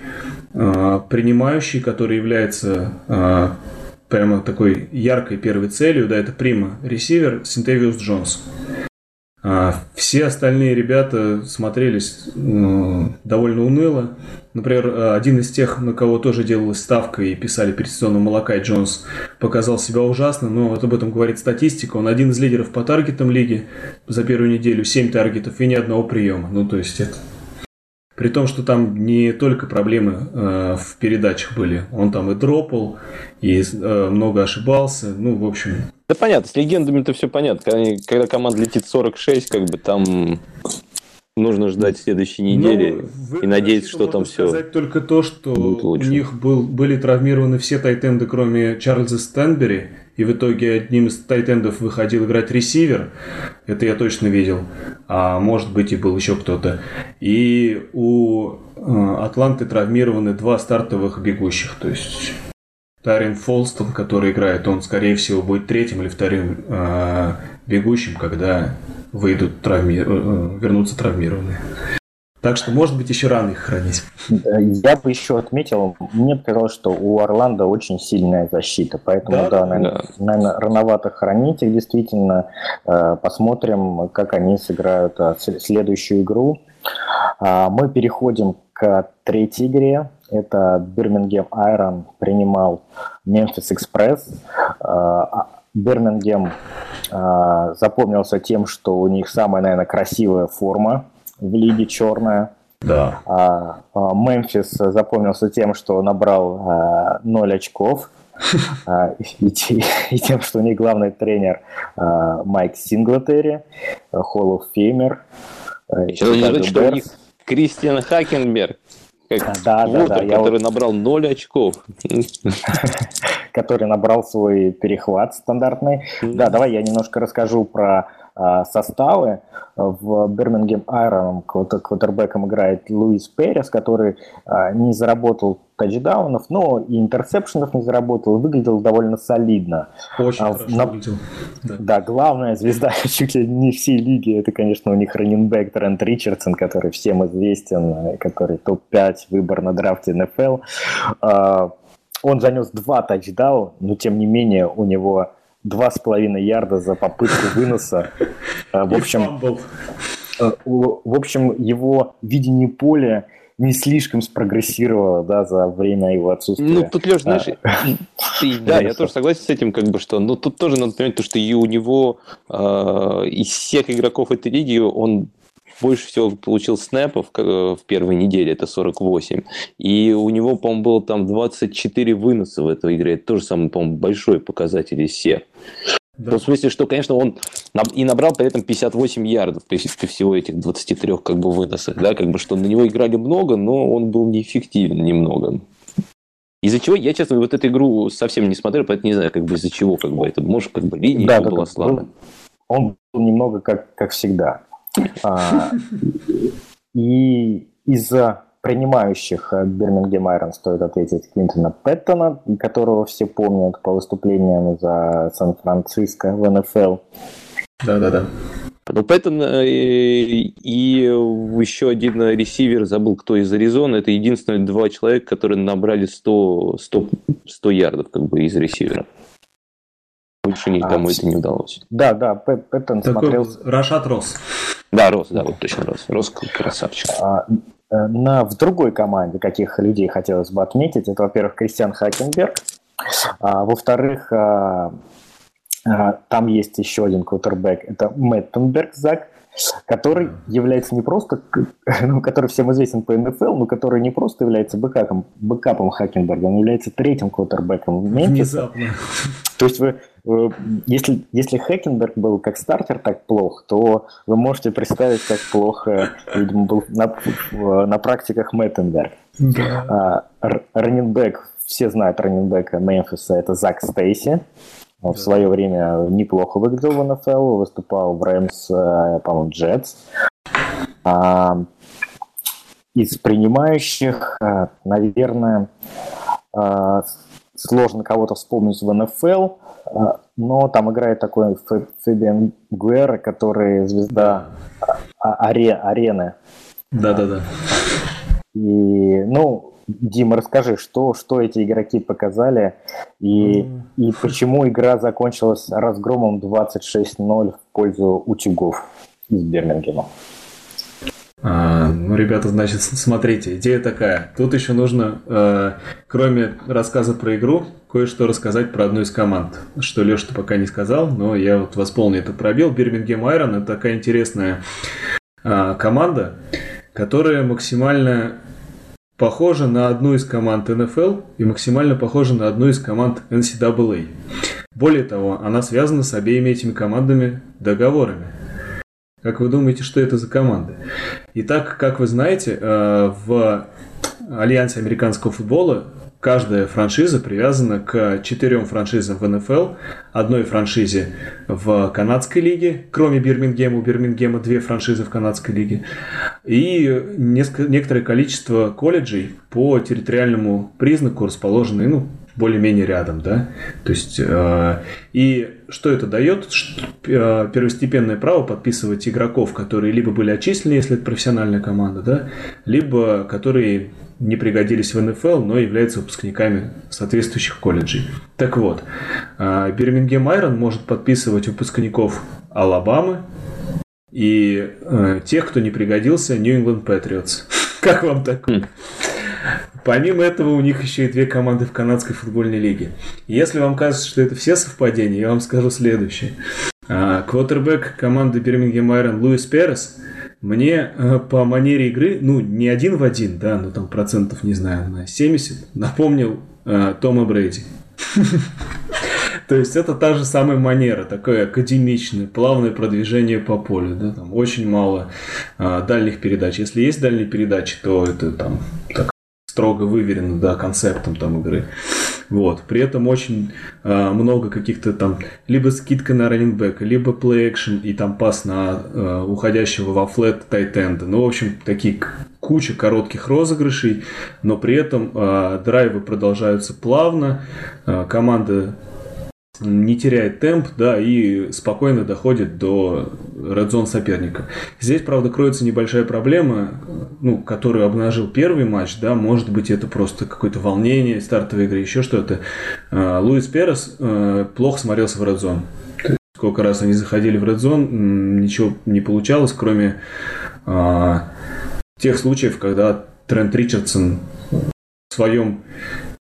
Speaker 3: а, принимающий, который является а, прямо такой яркой первой целью, да, это прима ресивер Синтевиус Джонс. Все остальные ребята смотрелись ну, довольно уныло. Например, э, один из тех, на кого тоже делалась ставка и писали перед сезоном Малакай Джонс, показал себя ужасно, но вот об этом говорит статистика. Он один из лидеров по таргетам лиги за первую неделю, 7 таргетов и ни одного приема. Ну, то есть это при том, что там не только проблемы э, в передачах были. Он там и дропал, и э, много ошибался. Ну, в общем...
Speaker 2: Да понятно, с легендами-то все понятно. Когда, когда команда летит 46, как бы там нужно ждать следующей недели ну, и надеяться, что там все.
Speaker 3: сказать только то, что у них был, были травмированы все тайтенды, кроме Чарльза Стэнбери, и в итоге одним из тайтендов выходил играть ресивер, это я точно видел, а может быть и был еще кто-то. И у э, Атланты травмированы два стартовых бегущих, то есть Тарин Фолстон, который играет, он, скорее всего, будет третьим или вторым э, бегущим, когда выйдут травми... Э, вернутся травмированные. Так что, может быть, еще рано их хранить.
Speaker 1: Я бы еще отметил, мне показалось, что у Орландо очень сильная защита, поэтому, да, да наверное, да. наверное, рановато хранить их действительно. Э, посмотрим, как они сыграют э, следующую игру. А, мы переходим к третьей игре. Это Бирмингем Айрон принимал Мемфис Экспресс. Бирмингем запомнился тем, что у них самая, наверное, красивая форма в лиге черная.
Speaker 2: Да.
Speaker 1: А, а, Мемфис запомнился тем, что набрал а, 0 очков. А, и, и тем, что у них главный тренер а, Майк Синглетери, Hall of Famer.
Speaker 2: Еще не что у них Кристиан Хакенберг, как да, Лутер, да, да, который вот... набрал 0 очков.
Speaker 1: который набрал свой перехват стандартный. Да, давай я немножко расскажу про составы. В Бирмингем Айроном квотербеком играет Луис Перес, который а, не заработал тачдаунов, но и интерсепшенов не заработал, выглядел довольно солидно.
Speaker 3: Очень а, хорошо на... выглядел.
Speaker 1: Да. да, главная звезда чуть ли не всей лиги, это, конечно, у них раненбэк Трент Ричардсон, который всем известен, который топ-5 выбор на драфте НФЛ. Он занес два тачдауна, но тем не менее у него два с половиной ярда за попытку выноса. А, в общем, э, в общем, его видение поля не слишком спрогрессировало, да, за время его отсутствия.
Speaker 2: Ну, тут, Леш, знаешь, а. да, я тоже согласен с этим, как бы, что, ну, тут тоже надо понимать, то, что и у него э, из всех игроков этой лиги он больше всего получил снэпов в первой неделе, это 48. И у него, по-моему, было там 24 выноса в этой игре. Это тоже самый, по-моему, большой показатель из всех. Да. В смысле, что, конечно, он и набрал при этом 58 ярдов при, при всего этих 23 как бы выносах, да, как бы что на него играли много, но он был неэффективен немного. Из-за чего я, честно, вот эту игру совсем не смотрел, поэтому не знаю, как бы из-за чего, как бы это, может, как бы линия да, была слабая.
Speaker 1: Он, он немного как, как всегда. А, и из-за принимающих Бирмингем Айрон стоит ответить Квинтона Пэттона, которого все помнят по выступлениям за Сан-Франциско в НФЛ.
Speaker 2: Да-да-да. Ну, Пэттон э, и, и еще один ресивер, забыл, кто из Аризоны, это единственные два человека, которые набрали 100, 100, 100 ярдов как бы из ресивера. Больше никому а, это не удалось.
Speaker 1: Да, да, Пэттон смотрел...
Speaker 3: Рашад Росс.
Speaker 2: Да, Росс, да, вот точно Росс. Росс красавчик. А,
Speaker 1: э, на, в другой команде, каких людей хотелось бы отметить, это, во-первых, Кристиан Хакенберг, а, во-вторых, а, а, там есть еще один квотербек, это Меттенбергер Зак, который является не просто, ну, который всем известен по НФЛ, но который не просто является бэкапом, бэкапом Хакенберга, он является третьим квотербеком Мемфиса. Внезапно. То есть вы, если, если Хакенберг был как стартер так плох, то вы можете представить, как плохо, видимо, был на, на практиках Мэттенберг. Да. А, раненбэк, все знают раненбека Мемфиса, это Зак Стейси. Он в свое время неплохо выглядел в НФЛ, выступал в Рэмс, э, по-моему, Джетс. А, из принимающих, э, наверное, э, сложно кого-то вспомнить в НФЛ, но там играет такой Фабиан Гуэра, который звезда аре, арены.
Speaker 3: Да-да-да.
Speaker 1: И, ну, Дима, расскажи, что, что эти игроки показали и, mm. и почему игра закончилась разгромом 26-0 в пользу утюгов из Бирмингема?
Speaker 3: А, ну, ребята, значит, смотрите, идея такая. Тут еще нужно, э, кроме рассказа про игру, кое-что рассказать про одну из команд. Что Леша пока не сказал, но я вот восполню этот пробел. Бирмингем Айрон – это такая интересная э, команда, которая максимально похожа на одну из команд НФЛ и максимально похожа на одну из команд NCAA. Более того, она связана с обеими этими командами договорами. Как вы думаете, что это за команды? Итак, как вы знаете, э, в Альянсе американского футбола каждая франшиза привязана к четырем франшизам в НФЛ, одной франшизе в канадской лиге, кроме Бирмингема, у Бирмингема две франшизы в канадской лиге, и несколько, некоторое количество колледжей по территориальному признаку расположены ну, более-менее рядом, да. То есть, э, и что это дает? Э, первостепенное право подписывать игроков, которые либо были отчислены, если это профессиональная команда, да, либо которые не пригодились в НФЛ, но являются выпускниками соответствующих колледжей. Так вот, Бирмингем Айрон может подписывать выпускников Алабамы и э, тех, кто не пригодился, England Patriots. Как вам такое? Помимо этого, у них еще и две команды в канадской футбольной лиге. Если вам кажется, что это все совпадения, я вам скажу следующее. А, квотербек команды Бирмингем Айрон Луис Перес мне э, по манере игры, ну, не один в один, да, но там процентов, не знаю, на 70, напомнил э, Тома Брейди. То есть это та же самая манера, такое академичное, плавное продвижение по полю. Да? Там очень мало а, дальних передач. Если есть дальние передачи, то это там так строго выверено да, концептом там игры. Вот. При этом очень э, много каких-то там либо скидка на раннингбека, либо action и там пас на э, уходящего во флет тайтенда. Ну, в общем, такие куча коротких розыгрышей, но при этом э, драйвы продолжаются плавно. Э, команда не теряет темп, да, и спокойно доходит до редзон соперника. Здесь, правда, кроется небольшая проблема, ну, которую обнажил первый матч, да, может быть, это просто какое-то волнение стартовой игры, еще что-то. А, Луис Перес э, плохо смотрелся в редзон. Сколько раз они заходили в редзон, ничего не получалось, кроме а, тех случаев, когда Трент Ричардсон в своем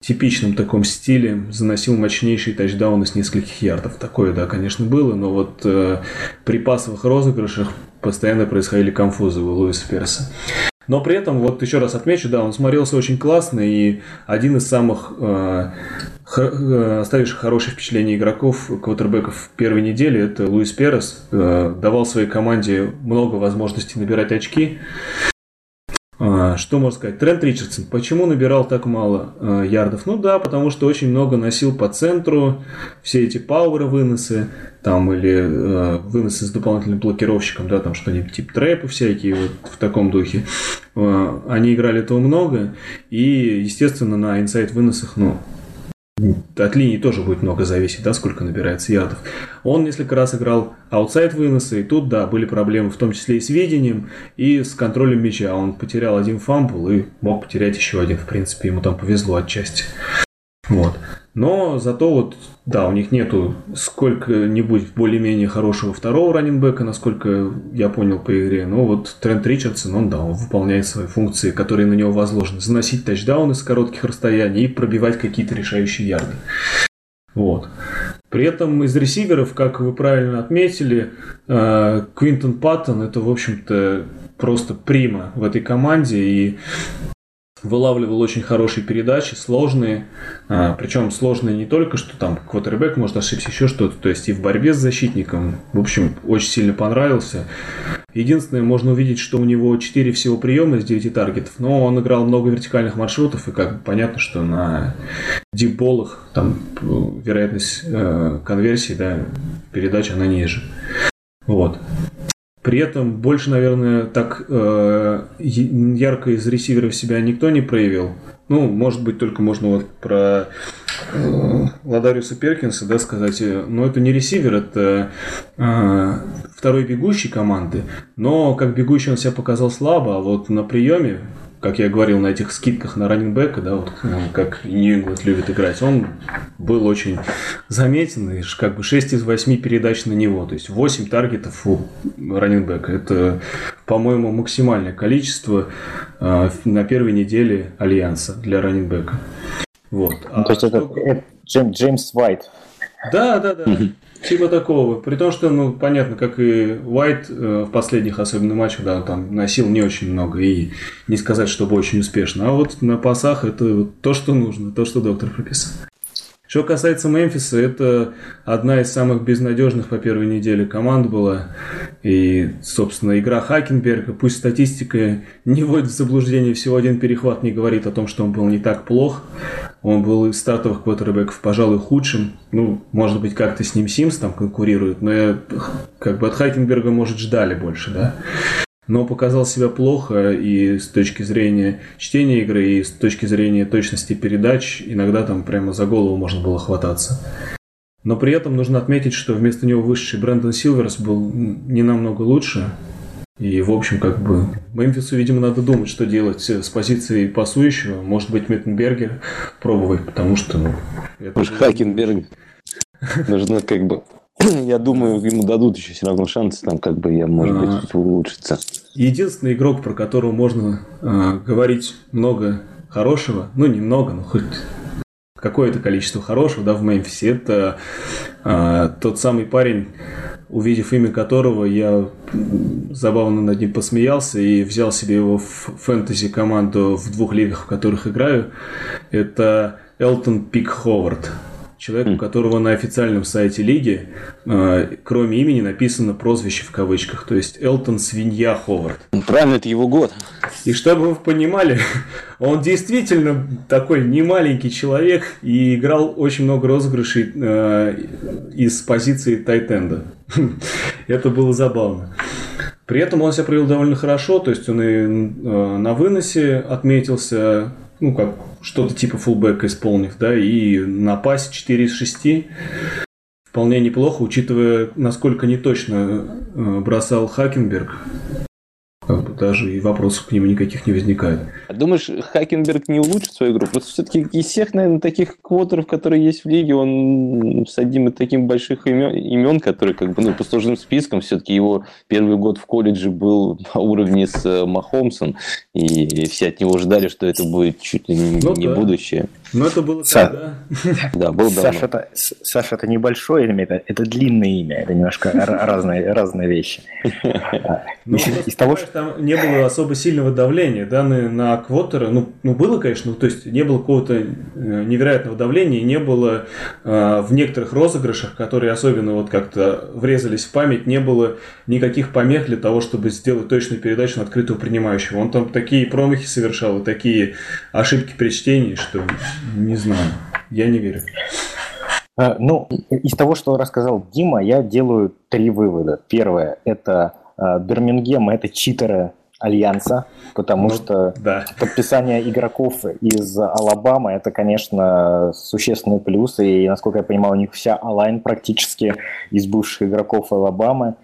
Speaker 3: типичном таком стиле заносил мощнейшие тачдауны с нескольких ярдов. Такое, да, конечно, было, но вот э, при пасовых розыгрышах постоянно происходили конфузы у Луиса Перса. Но при этом, вот еще раз отмечу, да, он смотрелся очень классно, и один из самых э, э, оставивших хорошее впечатление игроков, квотербеков первой неделе, это Луис Перес. Э, давал своей команде много возможностей набирать очки. А, что можно сказать? Трент Ричардсон. Почему набирал так мало э, ярдов? Ну да, потому что очень много носил по центру, все эти power выносы, там или э, выносы с дополнительным блокировщиком, да, там что-нибудь типа trap ы всякие, вот в таком духе. Э, они играли этого много, и, естественно, на inside выносах, ну, от линии тоже будет много зависеть, да, сколько набирается ярдов. Он несколько раз играл outside выноса, и тут, да, были проблемы, в том числе и с видением, и с контролем мяча. Он потерял один фамбл и мог потерять еще один, в принципе, ему там повезло отчасти. Вот. Но зато вот, да, у них нету сколько-нибудь более-менее хорошего второго раненбека, насколько я понял по игре. Но вот Трент Ричардсон, он, да, он выполняет свои функции, которые на него возложены. Заносить тачдауны с коротких расстояний и пробивать какие-то решающие ярды. Вот. При этом из ресиверов, как вы правильно отметили, э, Квинтон Паттон это, в общем-то, просто прима в этой команде. И вылавливал очень хорошие передачи, сложные, а, причем сложные не только, что там квотербек может ошибся, еще что-то, то есть и в борьбе с защитником, в общем, очень сильно понравился. Единственное, можно увидеть, что у него 4 всего приема из 9 таргетов, но он играл много вертикальных маршрутов, и как понятно, что на дипболах там вероятность э, конверсии, да, передач, она ниже. Вот. При этом больше, наверное, так э, ярко из ресиверов себя никто не проявил. Ну, может быть, только можно вот про э, Ладариуса Перкинса да, сказать. Но это не ресивер, это э, второй бегущий команды. Но как бегущий он себя показал слабо, а вот на приеме как я говорил, на этих скидках на раннингбека, да, вот ну, как Нью-Ингланд любит играть, он был очень заметен, и как бы 6 из 8 передач на него, то есть 8 таргетов у раннингбека. Это, по-моему, максимальное количество э, на первой неделе Альянса для раннингбека. Вот.
Speaker 1: Ну, то есть а это, что... это Джеймс Уайт.
Speaker 3: Да, да, да. Типа такого. При том, что, ну, понятно, как и Уайт э, в последних особенно матчах, да, там носил не очень много и не сказать, чтобы очень успешно. А вот на пасах это то, что нужно, то, что доктор прописал. Что касается Мемфиса, это одна из самых безнадежных по первой неделе команд была. И, собственно, игра Хакенберга, пусть статистика не вводит в заблуждение, всего один перехват не говорит о том, что он был не так плох. Он был из стартовых квотербеков, пожалуй, худшим. Ну, может быть, как-то с ним Симс там конкурирует, но я, как бы от Хайкенберга, может, ждали больше, да? Но показал себя плохо и с точки зрения чтения игры, и с точки зрения точности передач. Иногда там прямо за голову можно было хвататься. Но при этом нужно отметить, что вместо него высший Брэндон Силверс был не намного лучше. И, в общем, как бы Мемфису, видимо, надо думать, что делать с позиции пасующего. Может быть, Меттенбергер пробовать, потому что... Ну,
Speaker 2: это... Может, Хакенберг нужно как бы я думаю, ему дадут еще все равно шансы, там как бы я, может быть, а. улучшится.
Speaker 3: Единственный игрок, про которого можно э, говорить много хорошего, ну немного, но хоть какое-то количество хорошего, да, в Мемфисе, это э, тот самый парень, увидев имя которого я забавно над ним посмеялся и взял себе его в фэнтези команду в двух лигах, в которых играю. Это Элтон Пик Ховард человек, у которого на официальном сайте лиги, э, кроме имени, написано прозвище в кавычках, то есть Элтон Свинья Ховард.
Speaker 2: Правильно, это его год.
Speaker 3: И чтобы вы понимали, он действительно такой немаленький человек и играл очень много розыгрышей э, из позиции тайтенда. это было забавно. При этом он себя провел довольно хорошо, то есть он и э, на выносе отметился, ну, как что-то типа фулбэка исполнив, да, и на пасе 4 из 6 вполне неплохо, учитывая, насколько неточно э, бросал Хакенберг даже и вопросов к нему никаких не возникает.
Speaker 2: А думаешь, Хакенберг не улучшит свою игру? Просто все-таки из всех, наверное, таких квотеров, которые есть в лиге, он с одним из таких больших имен, имен которые как бы, ну, по сложным спискам, все-таки его первый год в колледже был на уровне с э, Махомсом, и все от него ждали, что это будет чуть ли не, ну, не да. будущее.
Speaker 3: Но это было Са...
Speaker 1: тогда. Да, был давно. Саша, это, Саша, это небольшое имя, это, это длинное имя, это немножко разные, разные вещи.
Speaker 3: Ну, из того, что там не было особо сильного давления, да, на, квотера, ну, ну, было, конечно, ну, то есть не было какого-то э, невероятного давления, не было э, в некоторых розыгрышах, которые особенно вот как-то врезались в память, не было никаких помех для того, чтобы сделать точную передачу на открытого принимающего. Он там такие промахи совершал и такие ошибки при чтении, что не знаю. Я не верю.
Speaker 1: А, ну, из того, что рассказал Дима, я делаю три вывода. Первое – это а, Бирмингем – это читеры Альянса, потому ну, что да. подписание игроков из Алабамы – это, конечно, существенный плюс, и, насколько я понимаю, у них вся алайн практически из бывших игроков Алабамы,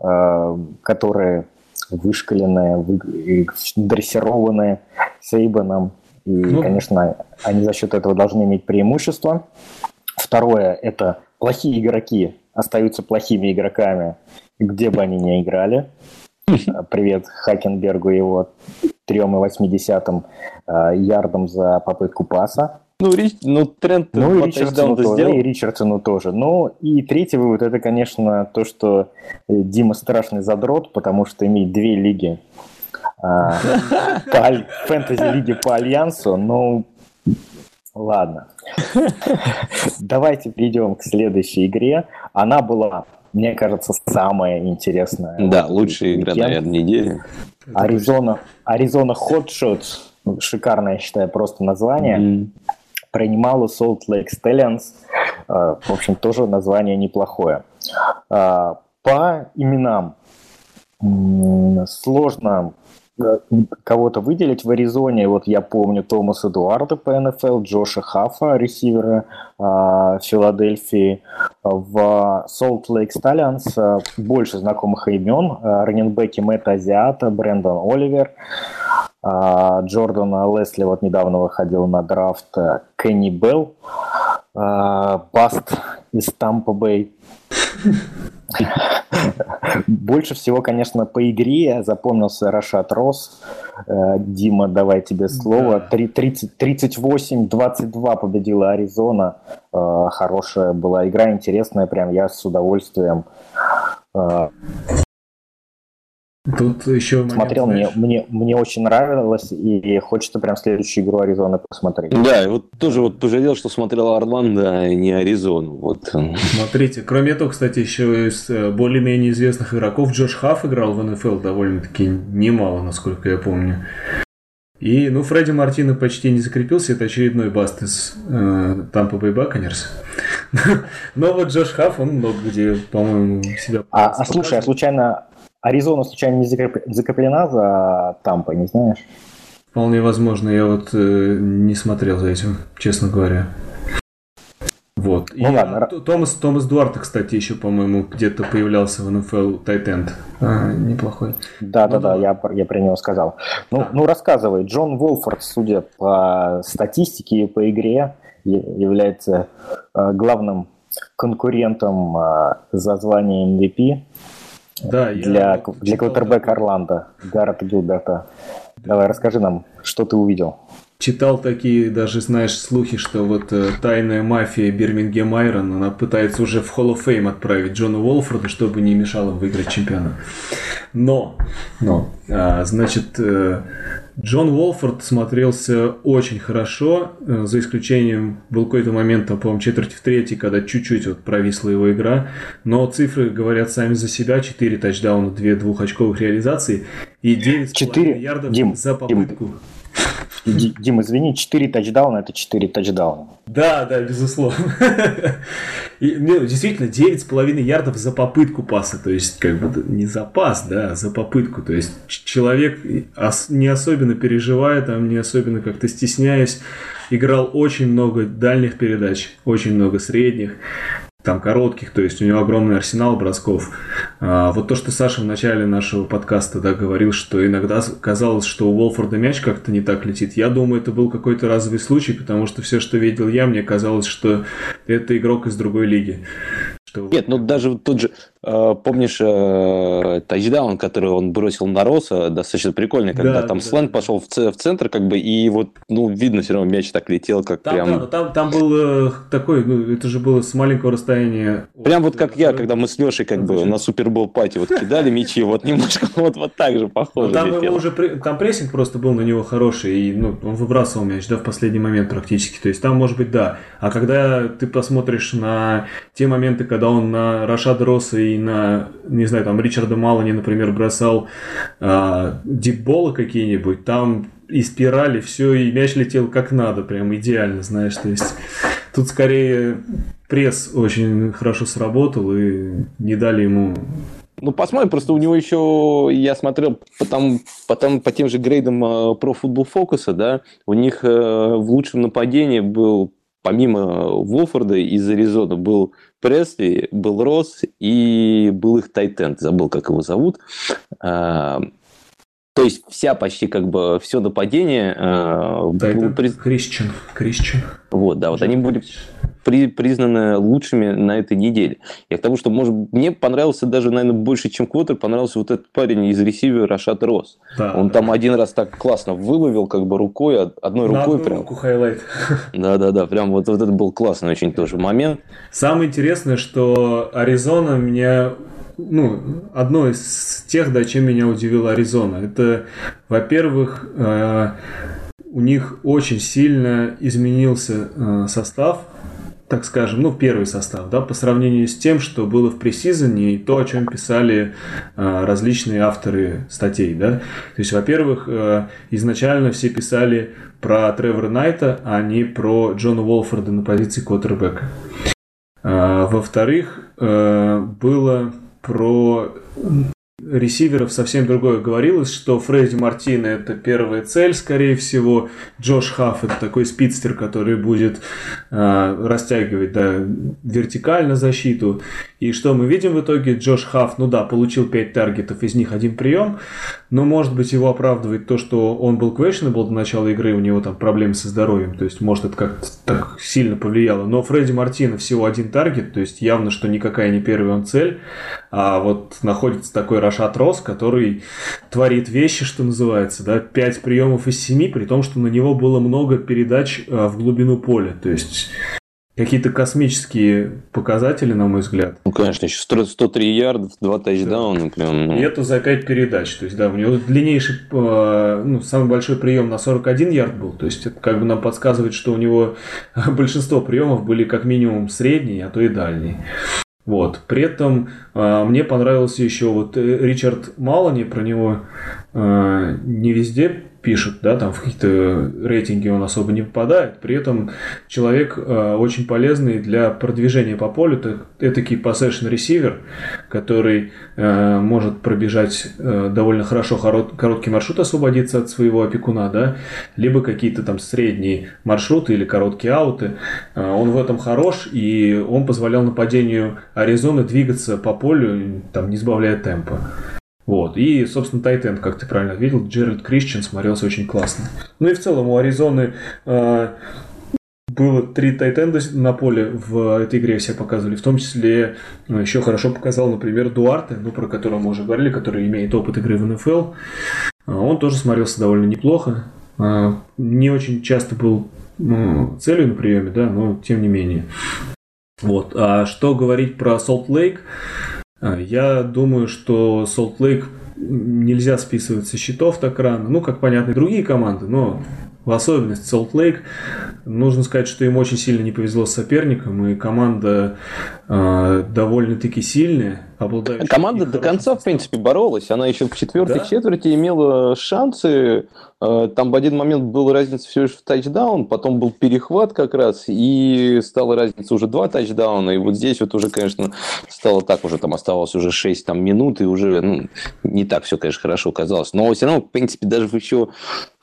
Speaker 1: а, которые вышкаленные, дрессированные Сейбаном, и, ну, конечно, они за счет этого должны иметь преимущество. Второе – это плохие игроки остаются плохими игроками, где бы они ни играли. Привет Хакенбергу и его 3,8 э, ярдом за попытку паса.
Speaker 2: Ну, Рич... ну тренд
Speaker 1: ну, и Ричардсону тоже, сделал. и Ричардсону тоже. Ну, и третий вывод, это, конечно, то, что Дима страшный задрот, потому что имеет две лиги по фэнтези-лиге по Альянсу, ну, ладно. Давайте перейдем к следующей игре. Она была, мне кажется, самая интересная.
Speaker 2: Да, лучшая игра, наверное, недели.
Speaker 1: Аризона, Аризона Hot Shots, шикарное, я считаю, просто название. Mm-hmm. Принимала Salt Lake Stallions. А, в общем, тоже название неплохое. А, по именам сложно Э, кого-то выделить в Аризоне. Вот я помню Томаса Эдуарда по НФЛ, Джоша Хафа, ресивера э, Филадельфии. В Солт Лейк Сталлианс больше знакомых имен. Э, раненбеки Мэтта Азиата, Брэндон Оливер, э, Джордан Лесли вот недавно выходил на драфт, э, Кенни Белл, э, Баст из Тампа Бэй. Больше всего, конечно, по игре запомнился Рашат Рос. Э, Дима, давай тебе слово. Да. 38-22 победила Аризона. Э, хорошая была игра, интересная. Прям я с удовольствием э,
Speaker 3: Тут еще
Speaker 1: момент, смотрел, мне, мне, мне очень нравилось, и хочется прям следующую игру Аризоны посмотреть.
Speaker 2: Да, и вот тоже вот пожалел, что смотрел Орландо, а не Аризону. Вот.
Speaker 3: Смотрите, кроме этого, кстати, еще из э, более-менее известных игроков Джош Хафф играл в НФЛ довольно-таки немало, насколько я помню. И, ну, Фредди Мартина почти не закрепился, это очередной баст из Тампа Бэй Баконерс. Но вот Джош Хафф, он много где, по-моему, себя...
Speaker 1: А, а слушай, а случайно Аризона случайно не закреплена за Тампой, не знаешь?
Speaker 3: Вполне возможно, я вот э, не смотрел за этим, честно говоря. Вот. Ну, и ладно. Томас, Томас Дуарте, кстати, еще, по-моему, где-то появлялся в НФЛ Тайтенд. А, неплохой.
Speaker 1: Да, ну, да, да, я, я про него сказал. Ну, да. ну, рассказывай. Джон Волфорд, судя по статистике и по игре, является э, главным конкурентом э, за звание MVP да, для, для квотербека Орландо, Гаррета Гилберта. Давай, расскажи нам, что ты увидел
Speaker 3: читал такие даже, знаешь, слухи, что вот э, тайная мафия Бирмингем Айрон, она пытается уже в Hall of Fame отправить Джона Уолфорда, чтобы не мешал им выиграть чемпионат. Но, но, а, значит, э, Джон Уолфорд смотрелся очень хорошо, э, за исключением был какой-то момент, там, по-моему, четверти в третьей, когда чуть-чуть вот провисла его игра, но цифры говорят сами за себя, 4 тачдауна, 2 двухочковых реализации и 9,5 ярдов Дим, за попытку. Дим.
Speaker 1: Дим, извини, 4 тачдауна – это 4 тачдауна.
Speaker 3: Да, да, безусловно. И, ну, действительно, 9,5 ярдов за попытку паса. То есть, как бы не за пас, да, а за попытку. То есть, человек не особенно переживая, там, не особенно как-то стесняясь, играл очень много дальних передач, очень много средних там коротких, то есть у него огромный арсенал бросков. А, вот то, что Саша в начале нашего подкаста да, говорил, что иногда казалось, что у Уолфорда мяч как-то не так летит. Я думаю, это был какой-то разовый случай, потому что все, что видел я, мне казалось, что это игрок из другой лиги.
Speaker 2: Что... Нет, ну даже тот же, помнишь, э, тачдаун, который он бросил на Роса, достаточно прикольный, когда да, там да. сленг пошел в, в центр, как бы, и вот, ну, видно, все равно мяч так летел, как
Speaker 3: там,
Speaker 2: прям...
Speaker 3: Да, там, там был э, такой, ну, это же было с маленького расстояния.
Speaker 2: Прям вот как я, когда мы с Лешей как бы на Супербол пати вот кидали мячи, вот немножко вот, вот так же похоже
Speaker 3: Там его уже, там прессинг просто был на него хороший, и, ну, он выбрасывал мяч, да, в последний момент практически, то есть там, может быть, да. А когда ты посмотришь на те моменты, когда он на Рашада Росса и на, не знаю, там Ричарда Малани, например, бросал а, дипболы какие-нибудь, там и спирали, все, и мяч летел как надо, прям идеально, знаешь, то есть тут скорее пресс очень хорошо сработал и не дали ему.
Speaker 2: Ну, посмотрим, просто у него еще, я смотрел потом, потом по тем же грейдам э, про футбол фокуса, да, у них э, в лучшем нападении был помимо Волфорда из Аризоны был Пресли, был Росс и был их Тайтенд, забыл, как его зовут. То есть вся почти как бы все нападение...
Speaker 3: Tight end, приз... Кристиан. Кристиан.
Speaker 2: Вот, да, вот они были при, признаны лучшими на этой неделе. Я к тому, что, может, мне понравился даже, наверное, больше, чем Квотер, понравился вот этот парень из ресивера Рашад Росс. Да, Он да. там один раз так классно выловил, как бы рукой, одной на рукой одну прям.
Speaker 3: руку хайлайт.
Speaker 2: Да-да-да, прям вот, вот это был классный очень тоже момент.
Speaker 3: Самое интересное, что Аризона меня ну, одно из тех, да, чем меня удивила Аризона. Это, во-первых, э, у них очень сильно изменился э, состав так скажем, ну, первый состав, да, по сравнению с тем, что было в пресизоне и то, о чем писали э, различные авторы статей, да. То есть, во-первых, э, изначально все писали про Тревора Найта, а не про Джона Уолфорда на позиции квотербека. Э, во-вторых, э, было про ресиверов совсем другое говорилось, что Фредди Мартин это первая цель, скорее всего. Джош Хафф это такой спидстер, который будет э, растягивать да, вертикально защиту. И что мы видим в итоге? Джош Хафф, ну да, получил 5 таргетов, из них один прием, но может быть его оправдывает то, что он был questionable до начала игры, у него там проблемы со здоровьем, то есть может это как-то так сильно повлияло. Но Фредди Мартина всего один таргет, то есть явно, что никакая не первая он цель, а вот находится такой Рашат Рос, который творит вещи, что называется, да, 5 приемов из 7, при том, что на него было много передач а, в глубину поля, то есть какие-то космические показатели, на мой взгляд.
Speaker 2: Ну, конечно, еще 103 ярдов, 2 тачдауна. Да. Прям,
Speaker 3: ну. И это за 5 передач. То есть, да, у него длиннейший, а, ну, самый большой прием на 41 ярд был. То есть, это как бы нам подсказывает, что у него большинство приемов были как минимум средние, а то и дальние. Вот. При этом э, мне понравился еще вот э, Ричард Малани, про него э, не везде пишет, да, там в какие-то рейтинги он особо не попадает. При этом человек э, очень полезный для продвижения по полю. Это этакий possession receiver, который э, может пробежать э, довольно хорошо корот, короткий маршрут, освободиться от своего опекуна, да, либо какие-то там средние маршруты или короткие ауты. Э, он в этом хорош, и он позволял нападению Аризоны двигаться по полю, там, не сбавляя темпа. Вот. И, собственно, Тайтенд, как ты правильно ответил, Джеральд Крищен смотрелся очень классно. Ну и в целом у Аризоны э, было три тайтенда на поле в этой игре все показывали. В том числе э, еще хорошо показал, например, Дуарте, ну, про которого мы уже говорили, который имеет опыт игры в НФЛ. А он тоже смотрелся довольно неплохо. Э, не очень часто был ну, целью на приеме, да, но тем не менее. Вот. А что говорить про Солт Лейк? А, я думаю, что Salt Lake нельзя списывать со счетов так рано. Ну, как понятно, другие команды, но в особенности Salt Lake. Нужно сказать, что им очень сильно не повезло с соперником, и команда э, довольно-таки сильная,
Speaker 2: обладающая... Команда до конца, в принципе, боролась. Она еще в четвертой да? четверти имела шансы Э, там в один момент была разница всего лишь в тачдаун, потом был перехват как раз, и стала разница уже два тачдауна, и вот здесь вот уже, конечно, стало так, уже там оставалось уже 6 там, минут, и уже ну, не так все, конечно, хорошо казалось. Но все равно, в принципе, даже еще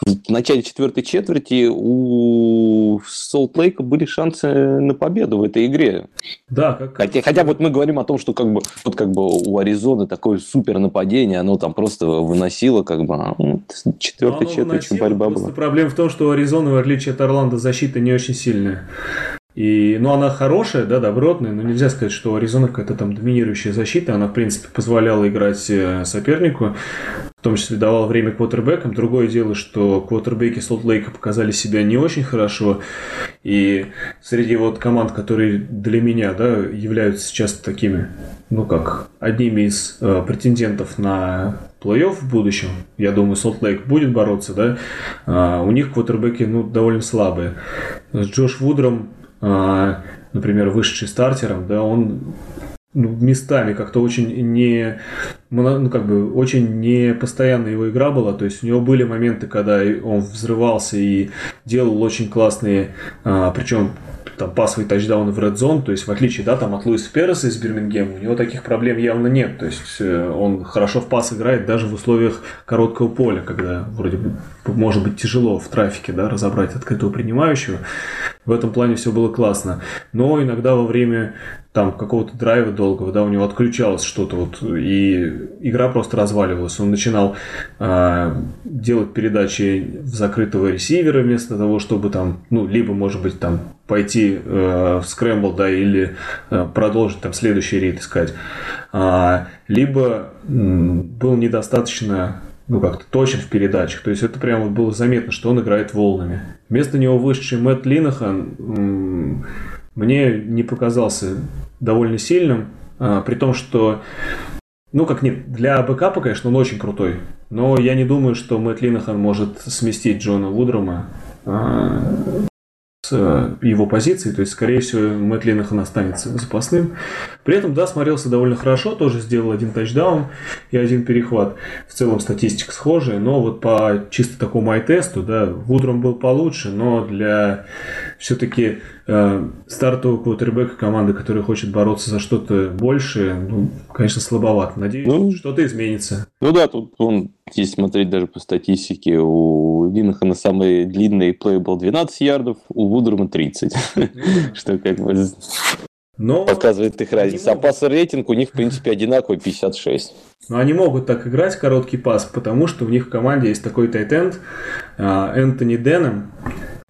Speaker 2: в начале четвертой четверти у Солт Лейка были шансы на победу в этой игре.
Speaker 3: Да, как...
Speaker 2: хотя, хотя вот мы говорим о том, что как бы, вот как бы у Аризоны такое супер нападение, оно там просто выносило как бы а, ну, четвертая четверть очень борьба была.
Speaker 3: Проблема в том, что у Аризоны, в отличие от Орландо, защита не очень сильная. И, ну, она хорошая, да, добротная, но нельзя сказать, что Аризона какая-то там доминирующая защита. Она, в принципе, позволяла играть э, сопернику, в том числе давала время квотербекам. Другое дело, что квотербеки Солт Лейка показали себя не очень хорошо. И среди вот команд, которые для меня, да, являются сейчас такими, ну как, одними из э, претендентов на плей-офф в будущем, я думаю, Солт Лейк будет бороться, да, э, у них квотербеки, ну, довольно слабые. С Джош Вудром а, например, вышедший стартером, да, он ну, местами как-то очень не, ну, как бы, очень не постоянная его игра была, то есть у него были моменты, когда он взрывался и делал очень классные, а, причем там пасовый тачдаун в Red Zone, то есть в отличие, да, там от Луиса Переса из Бирмингема, у него таких проблем явно нет, то есть э, он хорошо в пас играет даже в условиях короткого поля, когда вроде бы может быть тяжело в трафике, да, разобрать открытого принимающего, в этом плане все было классно, но иногда во время там какого-то драйва долгого, да, у него отключалось что-то вот, и игра просто разваливалась. Он начинал э, делать передачи в закрытого ресивера вместо того, чтобы там, ну, либо, может быть, там пойти э, в скрэмбл, да, или э, продолжить там следующий рейд искать. А, либо м, был недостаточно ну, как-то точен в передачах. То есть это прямо было заметно, что он играет волнами. Вместо него вышедший Мэтт Линахан мне не показался довольно сильным, а, при том, что ну, как нет, для бэкапа, конечно, он очень крутой. Но я не думаю, что Мэтт Линахан может сместить Джона Вудрома а, его позиции, то есть, скорее всего, Мэтт Линахан останется запасным. При этом, да, смотрелся довольно хорошо, тоже сделал один тачдаун и один перехват. В целом статистика схожая, но вот по чисто такому ай-тесту, да, Вудром был получше, но для все-таки э, стартового квотербека команды, которая хочет бороться за что-то большее, ну, конечно, слабовато. Надеюсь, ну, что-то изменится.
Speaker 2: Ну да, тут он, если смотреть даже по статистике, у Линахана самый длинный плей был 12 ярдов, у Вудерма 30. Что как бы но показывает их разницу. А пас рейтинг у них, в принципе, одинаковый 56.
Speaker 3: Но они могут так играть, короткий пас, потому что у них в команде есть такой тайтенд а, Энтони Денем,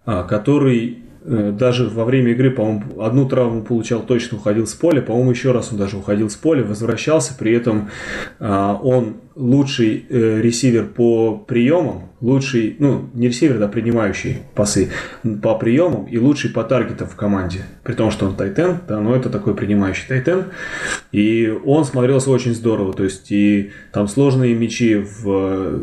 Speaker 3: а, который Э, даже во время игры, по-моему, одну травму получал, точно уходил с поля, по-моему, еще раз он даже уходил с поля, возвращался, при этом а, он лучший э, ресивер по приемам, лучший, ну, не ресивер, да, принимающий пасы по приемам и лучший по таргетам в команде. При том, что он тайтен, да, но это такой принимающий тайтен. И он смотрелся очень здорово. То есть, и там сложные мячи в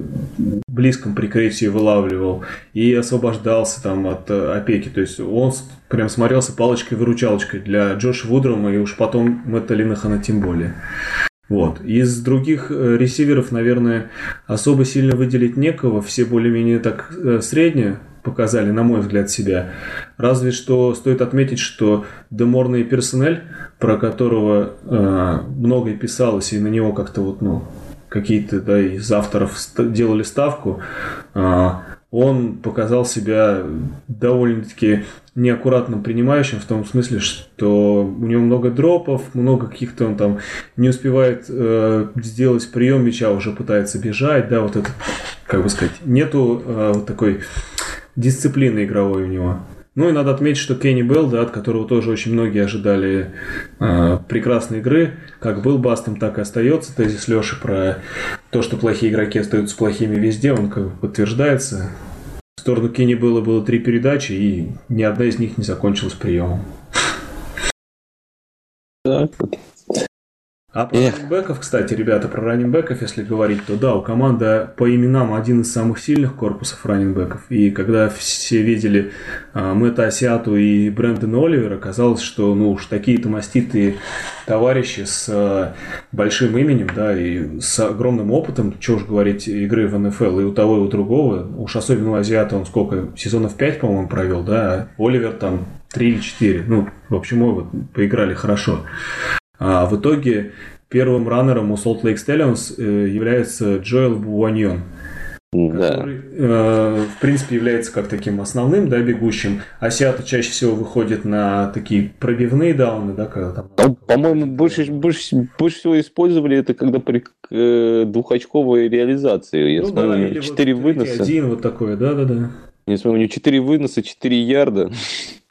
Speaker 3: близком прикрытии вылавливал и освобождался там от э, опеки. То есть, он прям смотрелся палочкой-выручалочкой для Джоша Вудрома и уж потом Мэтта Линахана тем более. Вот. Из других э, ресиверов, наверное, особо сильно выделить некого. Все более-менее так э, средние показали, на мой взгляд, себя. Разве что стоит отметить, что Деморный персонель, про которого э, многое писалось, и на него как-то вот, ну, какие-то да, из авторов делали ставку, э, он показал себя довольно-таки неаккуратным принимающим в том смысле, что у него много дропов, много каких-то он там не успевает э, сделать прием мяча, уже пытается бежать, да, вот это, как бы сказать, нету э, вот такой дисциплины игровой у него. Ну и надо отметить, что Кенни Белл, да, от которого тоже очень многие ожидали э, прекрасной игры, как был бастом, так и остается. Тезис Леши про то, что плохие игроки остаются плохими везде, он как бы подтверждается. В сторону Кенни Белла было три передачи, и ни одна из них не закончилась приемом. Так, а про Эх. раннинбеков, кстати, ребята, про раннинбеков, если говорить, то да, у команды по именам один из самых сильных корпусов раннинбеков. И когда все видели а, Мэтта Асиату и Брэндона Оливера, казалось, что ну уж такие-то маститые товарищи с а, большим именем, да, и с огромным опытом, что уж говорить, игры в НФЛ, и у того, и у другого, уж особенно у Азиата он сколько, сезонов 5, по-моему, провел, да, а Оливер там 3 или 4, ну, в общем, вот, поиграли хорошо. А в итоге первым раннером у Salt Lake Stallions э, является Джоэл Буаньон. Да. Который, э, в принципе, является как таким основным, да, бегущим. А Сиата чаще всего выходит на такие пробивные дауны, да, когда там...
Speaker 2: Ну, по-моему, больше, больше, больше всего использовали это когда при э, двухочковой реализации. Я ну, смотрю, да, 4 вот выноса.
Speaker 3: Один вот такой, да-да-да.
Speaker 2: Я смотрю, у него 4 выноса, 4 ярда.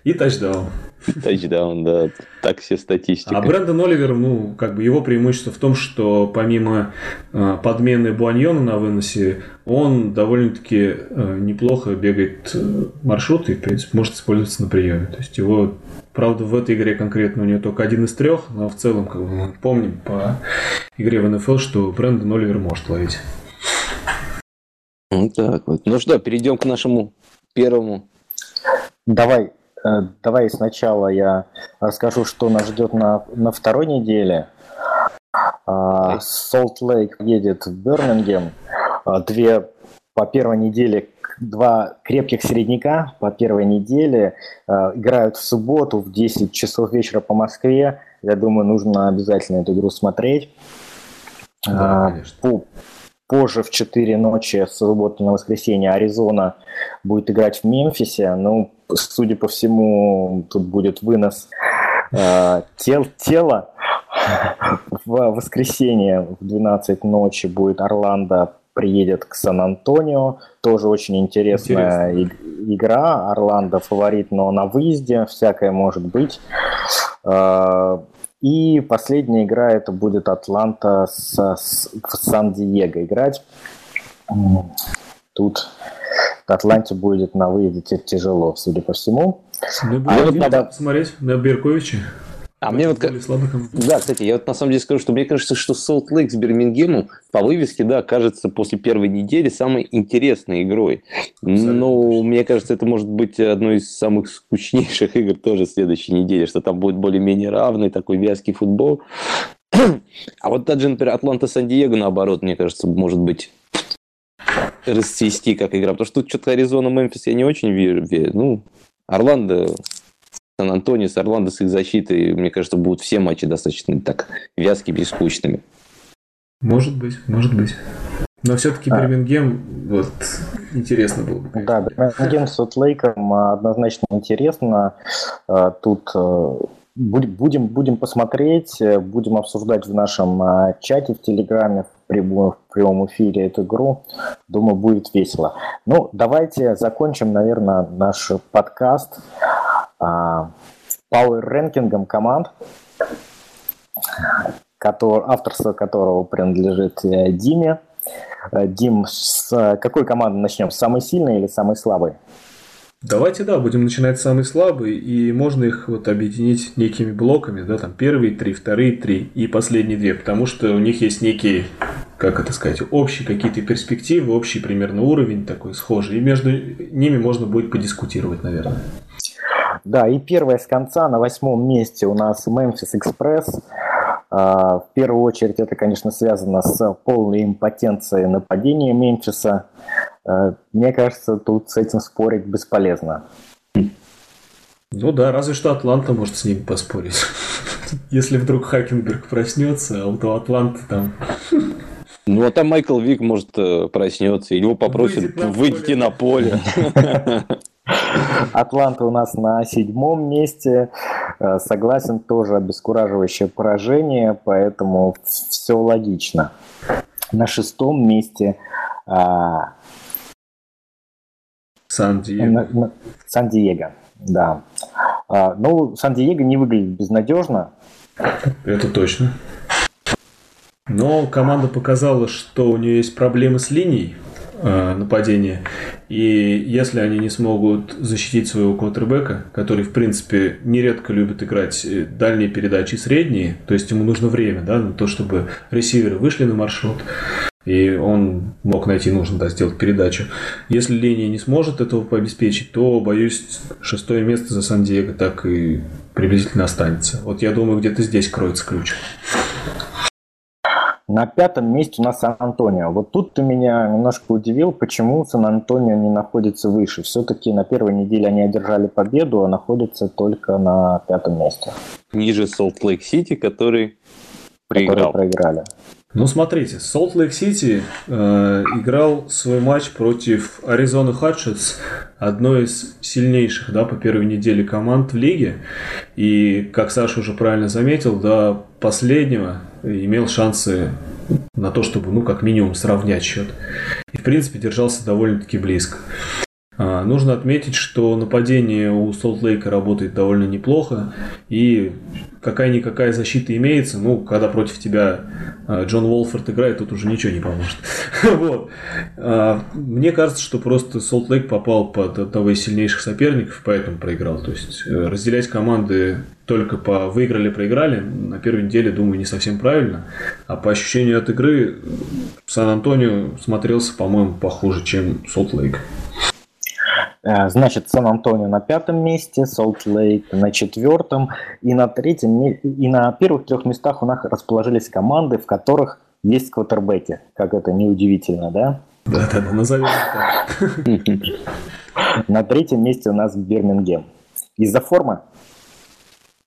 Speaker 3: И тачдаун.
Speaker 2: Тачдаун, да. Так все статистика.
Speaker 3: А Брэндон Оливер, ну, как бы его преимущество в том, что помимо э, подмены Буаньона на выносе, он довольно-таки э, неплохо бегает э, маршрут и, в принципе, может использоваться на приеме. То есть его, правда, в этой игре конкретно у него только один из трех, но в целом, как бы мы помним по игре в НФЛ, что Брэндон Оливер может ловить.
Speaker 2: Вот так вот. Ну что, перейдем к нашему первому.
Speaker 1: Давай давай сначала я расскажу, что нас ждет на, на второй неделе. Солт а, Лейк едет в Бирмингем. А, две по первой неделе два крепких середняка по первой неделе а, играют в субботу в 10 часов вечера по Москве. Я думаю, нужно обязательно эту игру смотреть. Да, по, позже в 4 ночи субботы на воскресенье Аризона будет играть в Мемфисе. Ну, судя по всему, тут будет вынос э, тел, тела. В воскресенье в 12 ночи будет Орландо приедет к Сан-Антонио. Тоже очень интересная Интересно. игра. Орландо фаворит, но на выезде. Всякое может быть. Э, и последняя игра это будет Атланта с, с, в Сан-Диего играть. Тут Атланте будет на выезде тяжело, судя по всему.
Speaker 3: Будем а вот надо посмотреть на Берковича.
Speaker 2: А мне вот... Да, кстати, я вот на самом деле скажу, что мне кажется, что Солт Лейк с Бирмингемом по вывеске, да, кажется после первой недели самой интересной игрой. Абсолютно. Но мне кажется, это может быть одной из самых скучнейших игр тоже следующей недели, что там будет более-менее равный такой вязкий футбол. А вот даже, например, Атланта Сан-Диего, наоборот, мне кажется, может быть расцвести как игра. Потому что тут что-то Аризона, Мемфис я не очень верю. Ну, Орландо, Сан-Антонио с Орландо с их защитой, мне кажется, будут все матчи достаточно так вязкими и скучными.
Speaker 3: Может быть, может быть. Но все-таки а. Бирмингем, вот, интересно было бы.
Speaker 1: Да, Бирмингем с Утлейком однозначно интересно. А, тут э, будем, будем посмотреть, э, будем обсуждать в нашем а, чате в Телеграме, в прямом, в прямом эфире эту игру. Думаю, будет весело. Ну, давайте закончим, наверное, наш подкаст пауэр-рэнкингом команд, который, авторство которого принадлежит э, Диме. Э, Дим, с какой команды начнем? С самой сильной или самой слабой?
Speaker 3: Давайте, да, будем начинать с самой слабой, и можно их вот объединить некими блоками, да, там первые три, вторые три и последние две, потому что у них есть некие, как это сказать, общие какие-то перспективы, общий примерно уровень такой схожий, и между ними можно будет подискутировать, наверное.
Speaker 1: Да, и первая с конца на восьмом месте у нас Memphis Express. В первую очередь это, конечно, связано с полной импотенцией нападения Мемфиса. Мне кажется, тут с этим спорить бесполезно.
Speaker 3: Ну да, разве что Атланта может с ним поспорить. Если вдруг Хакенберг проснется, а вот у Атланты там...
Speaker 2: Ну, а там Майкл Вик, может, э, проснется, или его попросят выйти на поле.
Speaker 1: Атланта у нас на седьмом месте. Э, согласен, тоже обескураживающее поражение, поэтому все логично. На шестом месте а,
Speaker 3: Сан-Диего.
Speaker 1: Сан-Диего, да. А, ну, Сан-Диего не выглядит безнадежно.
Speaker 3: Это точно. Но команда показала, что у нее есть проблемы с линией э, нападения. И если они не смогут защитить своего квотербека, который, в принципе, нередко любит играть э, дальние передачи средние, то есть ему нужно время да, на то, чтобы ресиверы вышли на маршрут, и он мог найти нужно да, сделать передачу. Если линия не сможет этого обеспечить, то, боюсь, шестое место за Сан-Диего так и приблизительно останется. Вот я думаю, где-то здесь кроется ключ.
Speaker 1: На пятом месте у нас Сан-Антонио. Вот тут ты меня немножко удивил, почему Сан-Антонио не находится выше. Все-таки на первой неделе они одержали победу, а находятся только на пятом месте.
Speaker 2: Ниже Солт-Лейк-Сити, который проиграл.
Speaker 1: Которые проиграли.
Speaker 3: Ну, смотрите, Солт-Лейк-Сити э, играл свой матч против Аризоны Hotshots, одной из сильнейших да, по первой неделе команд в лиге. И, как Саша уже правильно заметил, до последнего имел шансы на то, чтобы, ну, как минимум, сравнять счет. И, в принципе, держался довольно-таки близко. А, нужно отметить, что нападение у Солт-Лейка работает довольно неплохо, и какая-никакая защита имеется, ну, когда против тебя а, Джон Уолфорд играет, тут уже ничего не поможет. вот. А, мне кажется, что просто Солт Лейк попал под одного из сильнейших соперников, поэтому проиграл. То есть э, разделять команды только по выиграли-проиграли на первой неделе, думаю, не совсем правильно. А по ощущению от игры Сан-Антонио смотрелся, по-моему, похуже, чем Солт Лейк.
Speaker 1: Э, значит, Сан-Антонио на пятом месте, Солт-Лейк на четвертом, и на третьем, и на первых трех местах у нас расположились команды, в которых есть квотербеки, как это неудивительно, да?
Speaker 3: Да, да, да, назовем так.
Speaker 1: На третьем месте у нас Бирмингем. Из-за формы?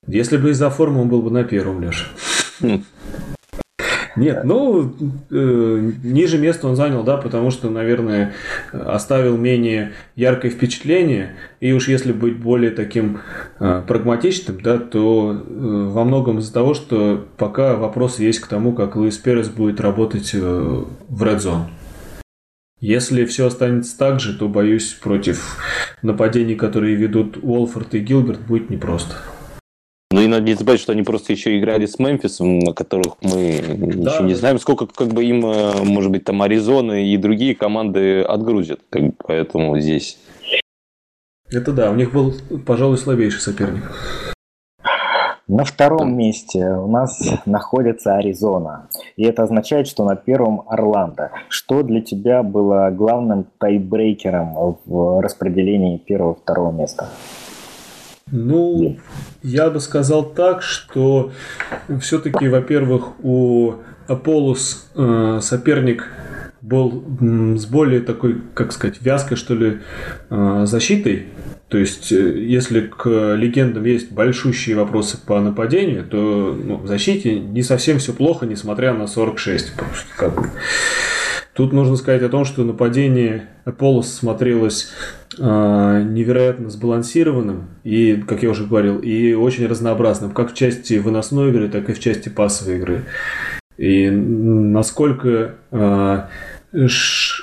Speaker 3: Если бы из-за формы, он был бы на первом, Леша. Нет, ну, э, ниже места он занял, да, потому что, наверное, оставил менее яркое впечатление. И уж если быть более таким э, прагматичным, да, то э, во многом из-за того, что пока вопрос есть к тому, как Луис Перес будет работать э, в Red Zone. Если все останется так же, то, боюсь, против нападений, которые ведут Уолфорд и Гилберт, будет непросто.
Speaker 2: Ну и надо не забывать, что они просто еще играли с Мемфисом, на которых мы да, еще не знаем, сколько как бы им, э, может быть, там Аризона и другие команды отгрузят. Как бы, поэтому здесь.
Speaker 3: Это да, у них был, пожалуй, слабейший соперник.
Speaker 1: На втором месте у нас находится Аризона. И это означает, что на первом Орландо. Что для тебя было главным тайбрейкером в распределении первого-второго места?
Speaker 3: Ну, я бы сказал так, что все-таки, во-первых, у Аполлос э, соперник был с более такой, как сказать, вязкой, что ли, э, защитой. То есть, э, если к легендам есть большущие вопросы по нападению, то ну, в защите не совсем все плохо, несмотря на 46. Как. Тут нужно сказать о том, что нападение Аполлос смотрелось невероятно сбалансированным и, как я уже говорил, и очень разнообразным, как в части выносной игры, так и в части пассовой игры. И насколько э,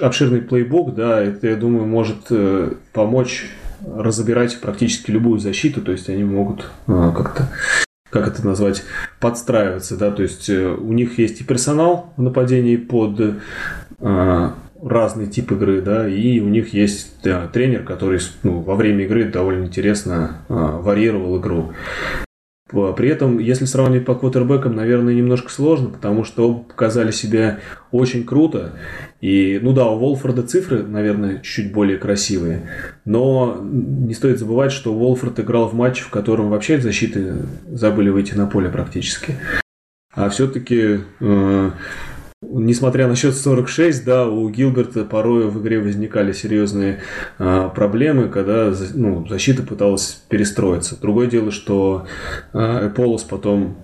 Speaker 3: обширный плейбук, да, это, я думаю, может э, помочь разобирать практически любую защиту, то есть они могут э, как-то как это назвать, подстраиваться, да, то есть э, у них есть и персонал в нападении под разный тип игры, да, и у них есть тренер, который ну, во время игры довольно интересно э, варьировал игру. При этом, если сравнивать по квотербекам, наверное, немножко сложно, потому что оба показали себя очень круто. И, ну да, у Волфорда цифры, наверное, чуть более красивые. Но не стоит забывать, что Волфорд играл в матче, в котором вообще защиты забыли выйти на поле практически. а все-таки э, Несмотря на счет 46, да, у Гилберта порой в игре возникали серьезные а, проблемы, когда ну, защита пыталась перестроиться. Другое дело, что а, Эполос потом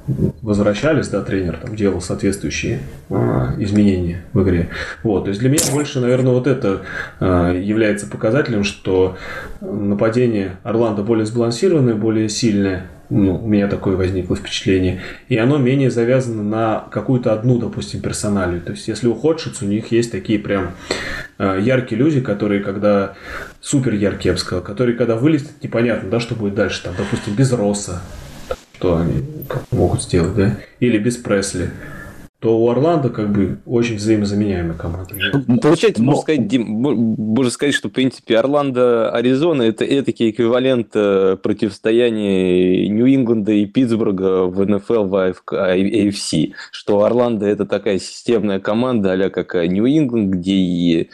Speaker 3: возвращались, да, тренер там делал соответствующие а, изменения в игре. Вот, то есть для меня больше, наверное, вот это а, является показателем, что нападение Орландо более сбалансированное, более сильное, ну, у меня такое возникло впечатление. И оно менее завязано на какую-то одну, допустим, персоналию. То есть, если у Ходшиц, у них есть такие прям э, яркие люди, которые, когда супер яркие, я бы сказал, которые, когда вылезут, непонятно, да, что будет дальше. Там, допустим, без Росса, что они могут сделать, да? Или без Пресли то у Орландо как бы очень взаимозаменяемая команда.
Speaker 2: Ну, получается, Но... можно сказать, Дим, можно сказать, что, в принципе, Орландо, Аризона – это этакий эквивалент э, противостояния Нью-Ингланда и Питтсбурга в НФЛ, в AFC, что Орландо – это такая системная команда, а как Нью-Ингланд, где и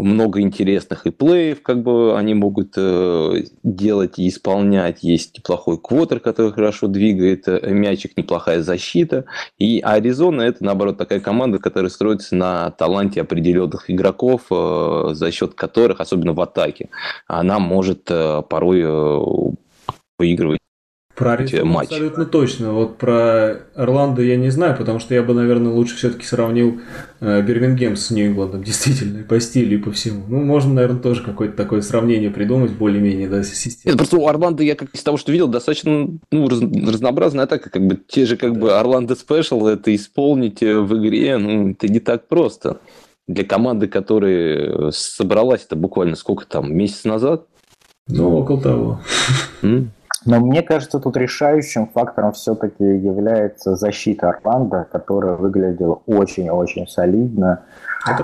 Speaker 2: много интересных и плеев, как бы они могут э, делать и исполнять. Есть неплохой квотер, который хорошо двигает э, мячик, неплохая защита. И Аризона – это наоборот, такая команда, которая строится на таланте определенных игроков, э, за счет которых, особенно в атаке, она может э, порой э, выигрывать
Speaker 3: про Аризону матч. абсолютно точно. Вот про Орландо я не знаю, потому что я бы, наверное, лучше все-таки сравнил э, Бирмингем с Нью-Ингландом, действительно, и по стилю, и по всему. Ну, можно, наверное, тоже какое-то такое сравнение придумать, более-менее, да, систему.
Speaker 2: Нет, просто у Орландо, я как из того, что видел, достаточно ну, раз, разнообразная атака, как бы те же, как да. бы, Орландо Спешл, это исполнить э, в игре, ну, это не так просто. Для команды, которая собралась это буквально сколько там, месяц назад?
Speaker 3: Ну, около того.
Speaker 1: Но мне кажется, тут решающим фактором все-таки является защита Орландо, которая выглядела очень-очень солидно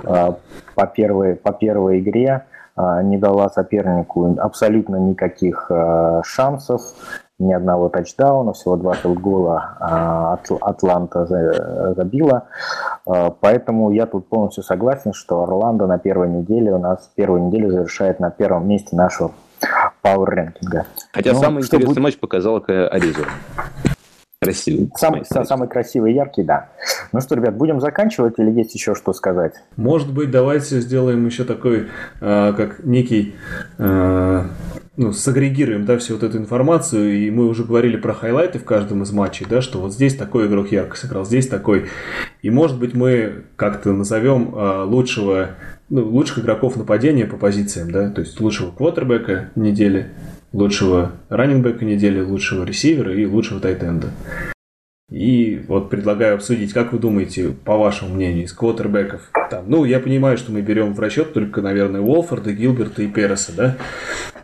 Speaker 1: а, по первой, по первой игре. А, не дала сопернику абсолютно никаких а, шансов, ни одного тачдауна, всего два филдгола Атланта забила. Поэтому я тут полностью согласен, что Орландо на первой неделе у нас первую неделю завершает на первом месте нашего Power рэнкинга.
Speaker 2: Хотя Но самый интересный будет... матч показал Аризу.
Speaker 1: Красивый. Самый, самый красивый и яркий, да. Ну что, ребят, будем заканчивать или есть еще что сказать?
Speaker 3: Может быть, давайте сделаем еще такой, э, как некий, э, ну, сагрегируем, да, всю вот эту информацию, и мы уже говорили про хайлайты в каждом из матчей, да, что вот здесь такой игрок ярко сыграл, здесь такой. И может быть мы как-то назовем э, лучшего ну, лучших игроков нападения по позициям, да, то есть лучшего квотербека недели, лучшего раннингбека недели, лучшего ресивера и лучшего тайтенда. И вот предлагаю обсудить, как вы думаете, по вашему мнению, из квотербеков, там, ну, я понимаю, что мы берем в расчет только, наверное, Уолфорда, Гилберта и Переса, да?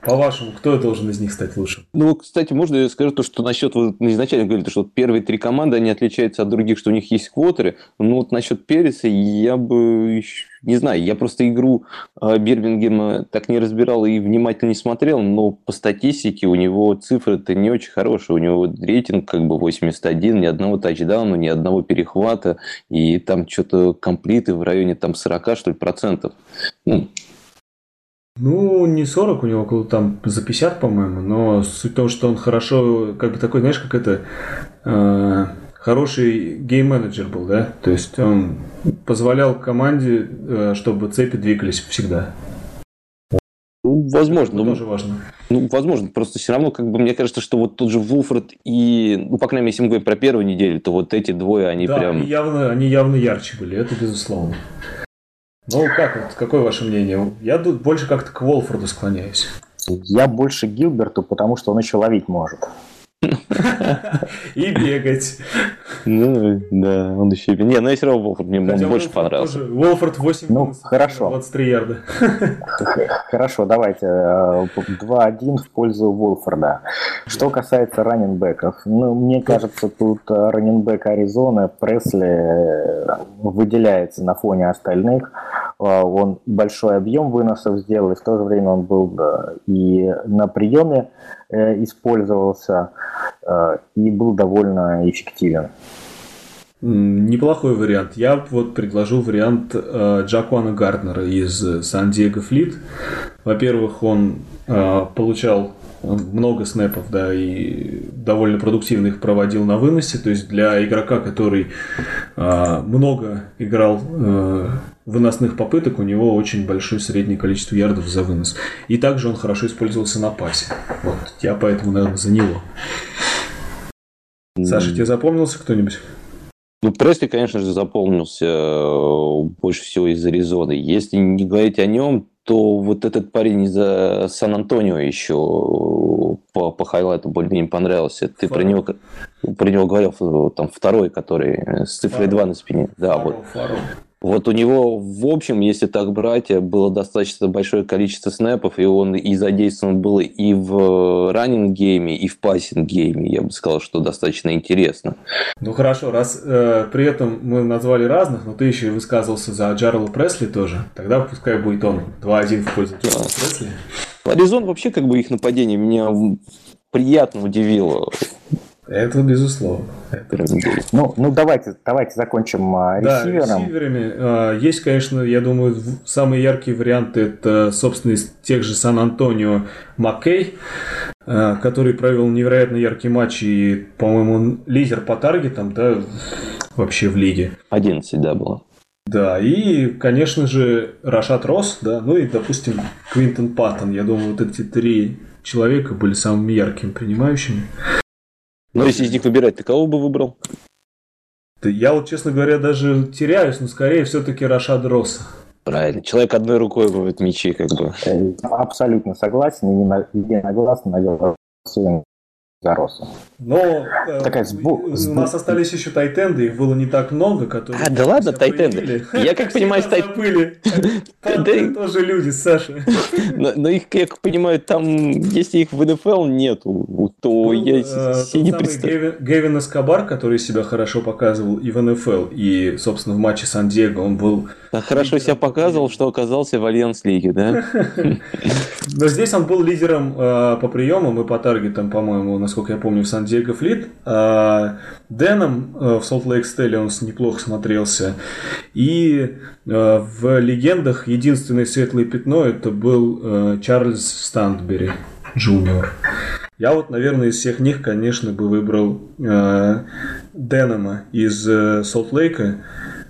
Speaker 3: По-вашему, кто должен из них стать лучшим?
Speaker 2: Ну, кстати, можно я скажу то, что насчет, вы изначально говорили, что вот первые три команды, они отличаются от других, что у них есть квотеры. Ну, вот насчет Переса я бы не знаю, я просто игру э, Бирмингема так не разбирал и внимательно не смотрел, но по статистике у него цифры-то не очень хорошие. У него рейтинг как бы 81, ни одного тачдауна, ни одного перехвата, и там что-то комплиты в районе там 40, что ли, процентов.
Speaker 3: Ну, ну, не 40, у него около там за 50, по-моему, но суть в том, что он хорошо, как бы такой, знаешь, как это, э, хороший гейм-менеджер был, да, то есть он позволял команде, э, чтобы цепи двигались всегда.
Speaker 2: Ну, возможно.
Speaker 3: Это ну, тоже важно.
Speaker 2: Ну, возможно. Просто все равно, как бы, мне кажется, что вот тот же Вулфорд и, ну, по крайней мере, если мы говорим про первую неделю, то вот эти двое, они
Speaker 3: да,
Speaker 2: прям...
Speaker 3: Они явно, они явно ярче были, это безусловно. Ну, как, вот, какое ваше мнение? Я тут больше как-то к Волфорду склоняюсь.
Speaker 1: Я больше Гилберту, потому что он еще ловить может.
Speaker 3: И бегать.
Speaker 2: Ну, да, он еще... Не, ну я все равно Волфорд, мне он больше понравился.
Speaker 3: Волфорд 8
Speaker 1: Ну, хорошо.
Speaker 3: 23 ярда.
Speaker 1: Хорошо, давайте. 2-1 э, в пользу Волфорда. Что касается раненбеков, ну, мне кажется, тут э, раненбек Аризоны Пресли э, выделяется на фоне остальных. Он большой объем выносов сделал, и в то же время он был и на приеме использовался, и был довольно эффективен.
Speaker 3: Неплохой вариант. Я вот предложу вариант э, Джакуана Гарднера из Сан-Диего Флит. Во-первых, он э, получал много снэпов, да, и довольно продуктивно их проводил на выносе. То есть для игрока, который а, много играл а, выносных попыток, у него очень большое среднее количество ярдов за вынос. И также он хорошо использовался на пасе. Вот, я поэтому, наверное, за него. Саша, тебе запомнился кто-нибудь?
Speaker 2: Ну, Пресли, конечно же, запомнился э, больше всего из Аризоны. Если не говорить о нем, то вот этот парень из э, Сан-Антонио еще по, по хайлайту более мне понравился. Ты про него, про него говорил, там второй, который с цифрой 2 на спине. Да, Фаро, вот. Фаро. Вот у него, в общем, если так брать, было достаточно большое количество снэпов, и он и задействован был и в running game е, и в passing game е. Я бы сказал, что достаточно интересно.
Speaker 3: Ну хорошо, раз э, при этом мы назвали разных, но ты еще и высказывался за Джарела Пресли тоже, тогда пускай будет он 2-1 в пользу Джарла да. Пресли.
Speaker 2: Аризона вообще как бы их нападение меня приятно удивило.
Speaker 3: Это безусловно. Это...
Speaker 1: Ну, ну давайте, давайте закончим а, ресивером. Да,
Speaker 3: ресиверами. А, есть, конечно, я думаю, самые яркие варианты это, собственно, из тех же Сан-Антонио Маккей, а, который провел невероятно яркий матч и, по-моему, лидер по таргетам, да, вообще в лиге.
Speaker 2: 11, да, было.
Speaker 3: Да, и, конечно же, Рашат Рос, да, ну и, допустим, Квинтон Паттон. Я думаю, вот эти три человека были самыми яркими принимающими.
Speaker 2: Но если из них выбирать, ты кого бы выбрал?
Speaker 3: Я вот, честно говоря, даже теряюсь, но скорее все-таки Рашад Росса.
Speaker 2: Правильно. Человек одной рукой ловит мячи, как бы.
Speaker 1: Абсолютно согласен. И единогласно наголосуем за Росса.
Speaker 3: Но э, Такая сбу... у нас остались еще тайтенды, их было не так много, которые...
Speaker 2: А, да ладно, тайтенды. Я как понимаю,
Speaker 3: тайтенды... тоже люди, Саша.
Speaker 2: Но их, как понимаю, там, если их в НФЛ нету, то я
Speaker 3: себе не представляю. Гевин Эскобар, который себя хорошо показывал и в НФЛ, и, собственно, в матче Сан-Диего он был...
Speaker 2: хорошо себя показывал, что оказался в Альянс-лиге, да?
Speaker 3: Но здесь он был лидером э, по приемам и по таргетам, по-моему, насколько я помню, в Сан-Диего Fleet. А Денхэм э, в Солт-Лейк Stallions он неплохо смотрелся. И э, в «Легендах» единственное светлое пятно это был э, Чарльз Стандбери Джуниор. Я вот, наверное, из всех них, конечно, бы выбрал э, Денхэма из Солт-Лейка.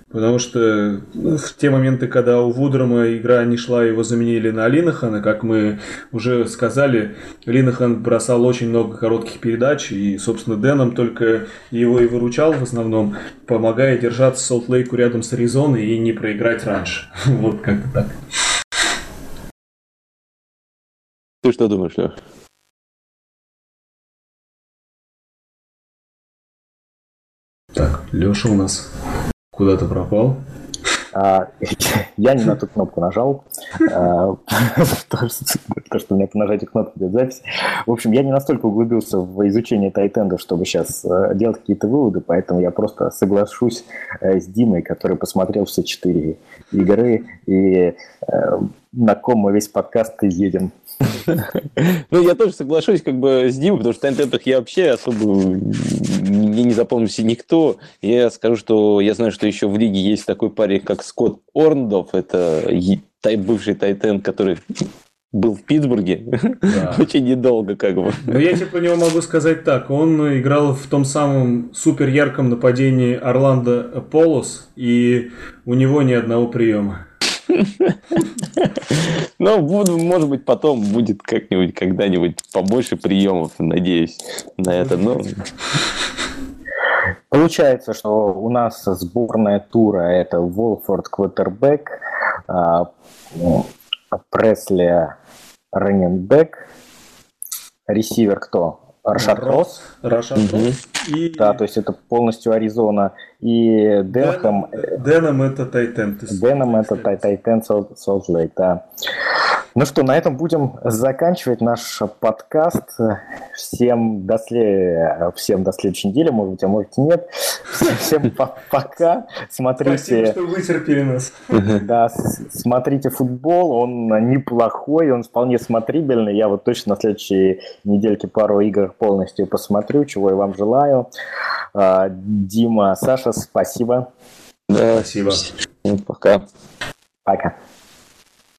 Speaker 3: Потому что ну, в те моменты, когда у Вудрама игра не шла, его заменили на Линехана, как мы уже сказали, Линахан бросал очень много коротких передач, и, собственно, Дэном только его и выручал в основном, помогая держаться Солт-Лейку рядом с Аризоной и не проиграть раньше. Вот как-то так.
Speaker 2: Ты что думаешь, Леш?
Speaker 3: Так, Леша у нас Куда ты пропал?
Speaker 1: А, я не на ту кнопку нажал, а, то, что у меня по нажатию кнопки идет запись. В общем, я не настолько углубился в изучение тайтенда, чтобы сейчас э, делать какие-то выводы, поэтому я просто соглашусь э, с Димой, который посмотрел все четыре игры, и э, на ком мы весь подкаст и едем.
Speaker 2: Ну, я тоже соглашусь как бы с Димой, потому что в тайтендах я вообще особо мне не запомнился никто. Я скажу, что я знаю, что еще в лиге есть такой парень, как Скотт Орндов. Это бывший тайтенд, который был в Питтсбурге да. очень недолго, как бы.
Speaker 3: Но я тебе про него могу сказать так. Он играл в том самом супер ярком нападении Орландо Полос, и у него ни одного приема.
Speaker 2: Ну, может быть, потом будет как-нибудь, когда-нибудь побольше приемов, надеюсь, на это. Но...
Speaker 1: Получается, что у нас сборная тура – это Волфорд Квотербек, а, Пресли running back, ресивер кто? Рашад Росс.
Speaker 3: Рашад Росс.
Speaker 1: И... Да, то есть это полностью Аризона. И Денхэм...
Speaker 3: Денхэм это tight end.
Speaker 1: Денхэм это tight end Солт Лейк, да. Ну что, на этом будем заканчивать наш подкаст. Всем до, след... Всем до следующей недели, может быть, а может нет. Всем пока. Смотрите... Спасибо,
Speaker 3: что вытерпели нас.
Speaker 1: Да, смотрите футбол, он неплохой, он вполне смотрибельный. Я вот точно на следующей недельке пару игр полностью посмотрю, чего я вам желаю. А, Дима, Саша, спасибо.
Speaker 3: Да, спасибо.
Speaker 2: Пока.
Speaker 1: Пока.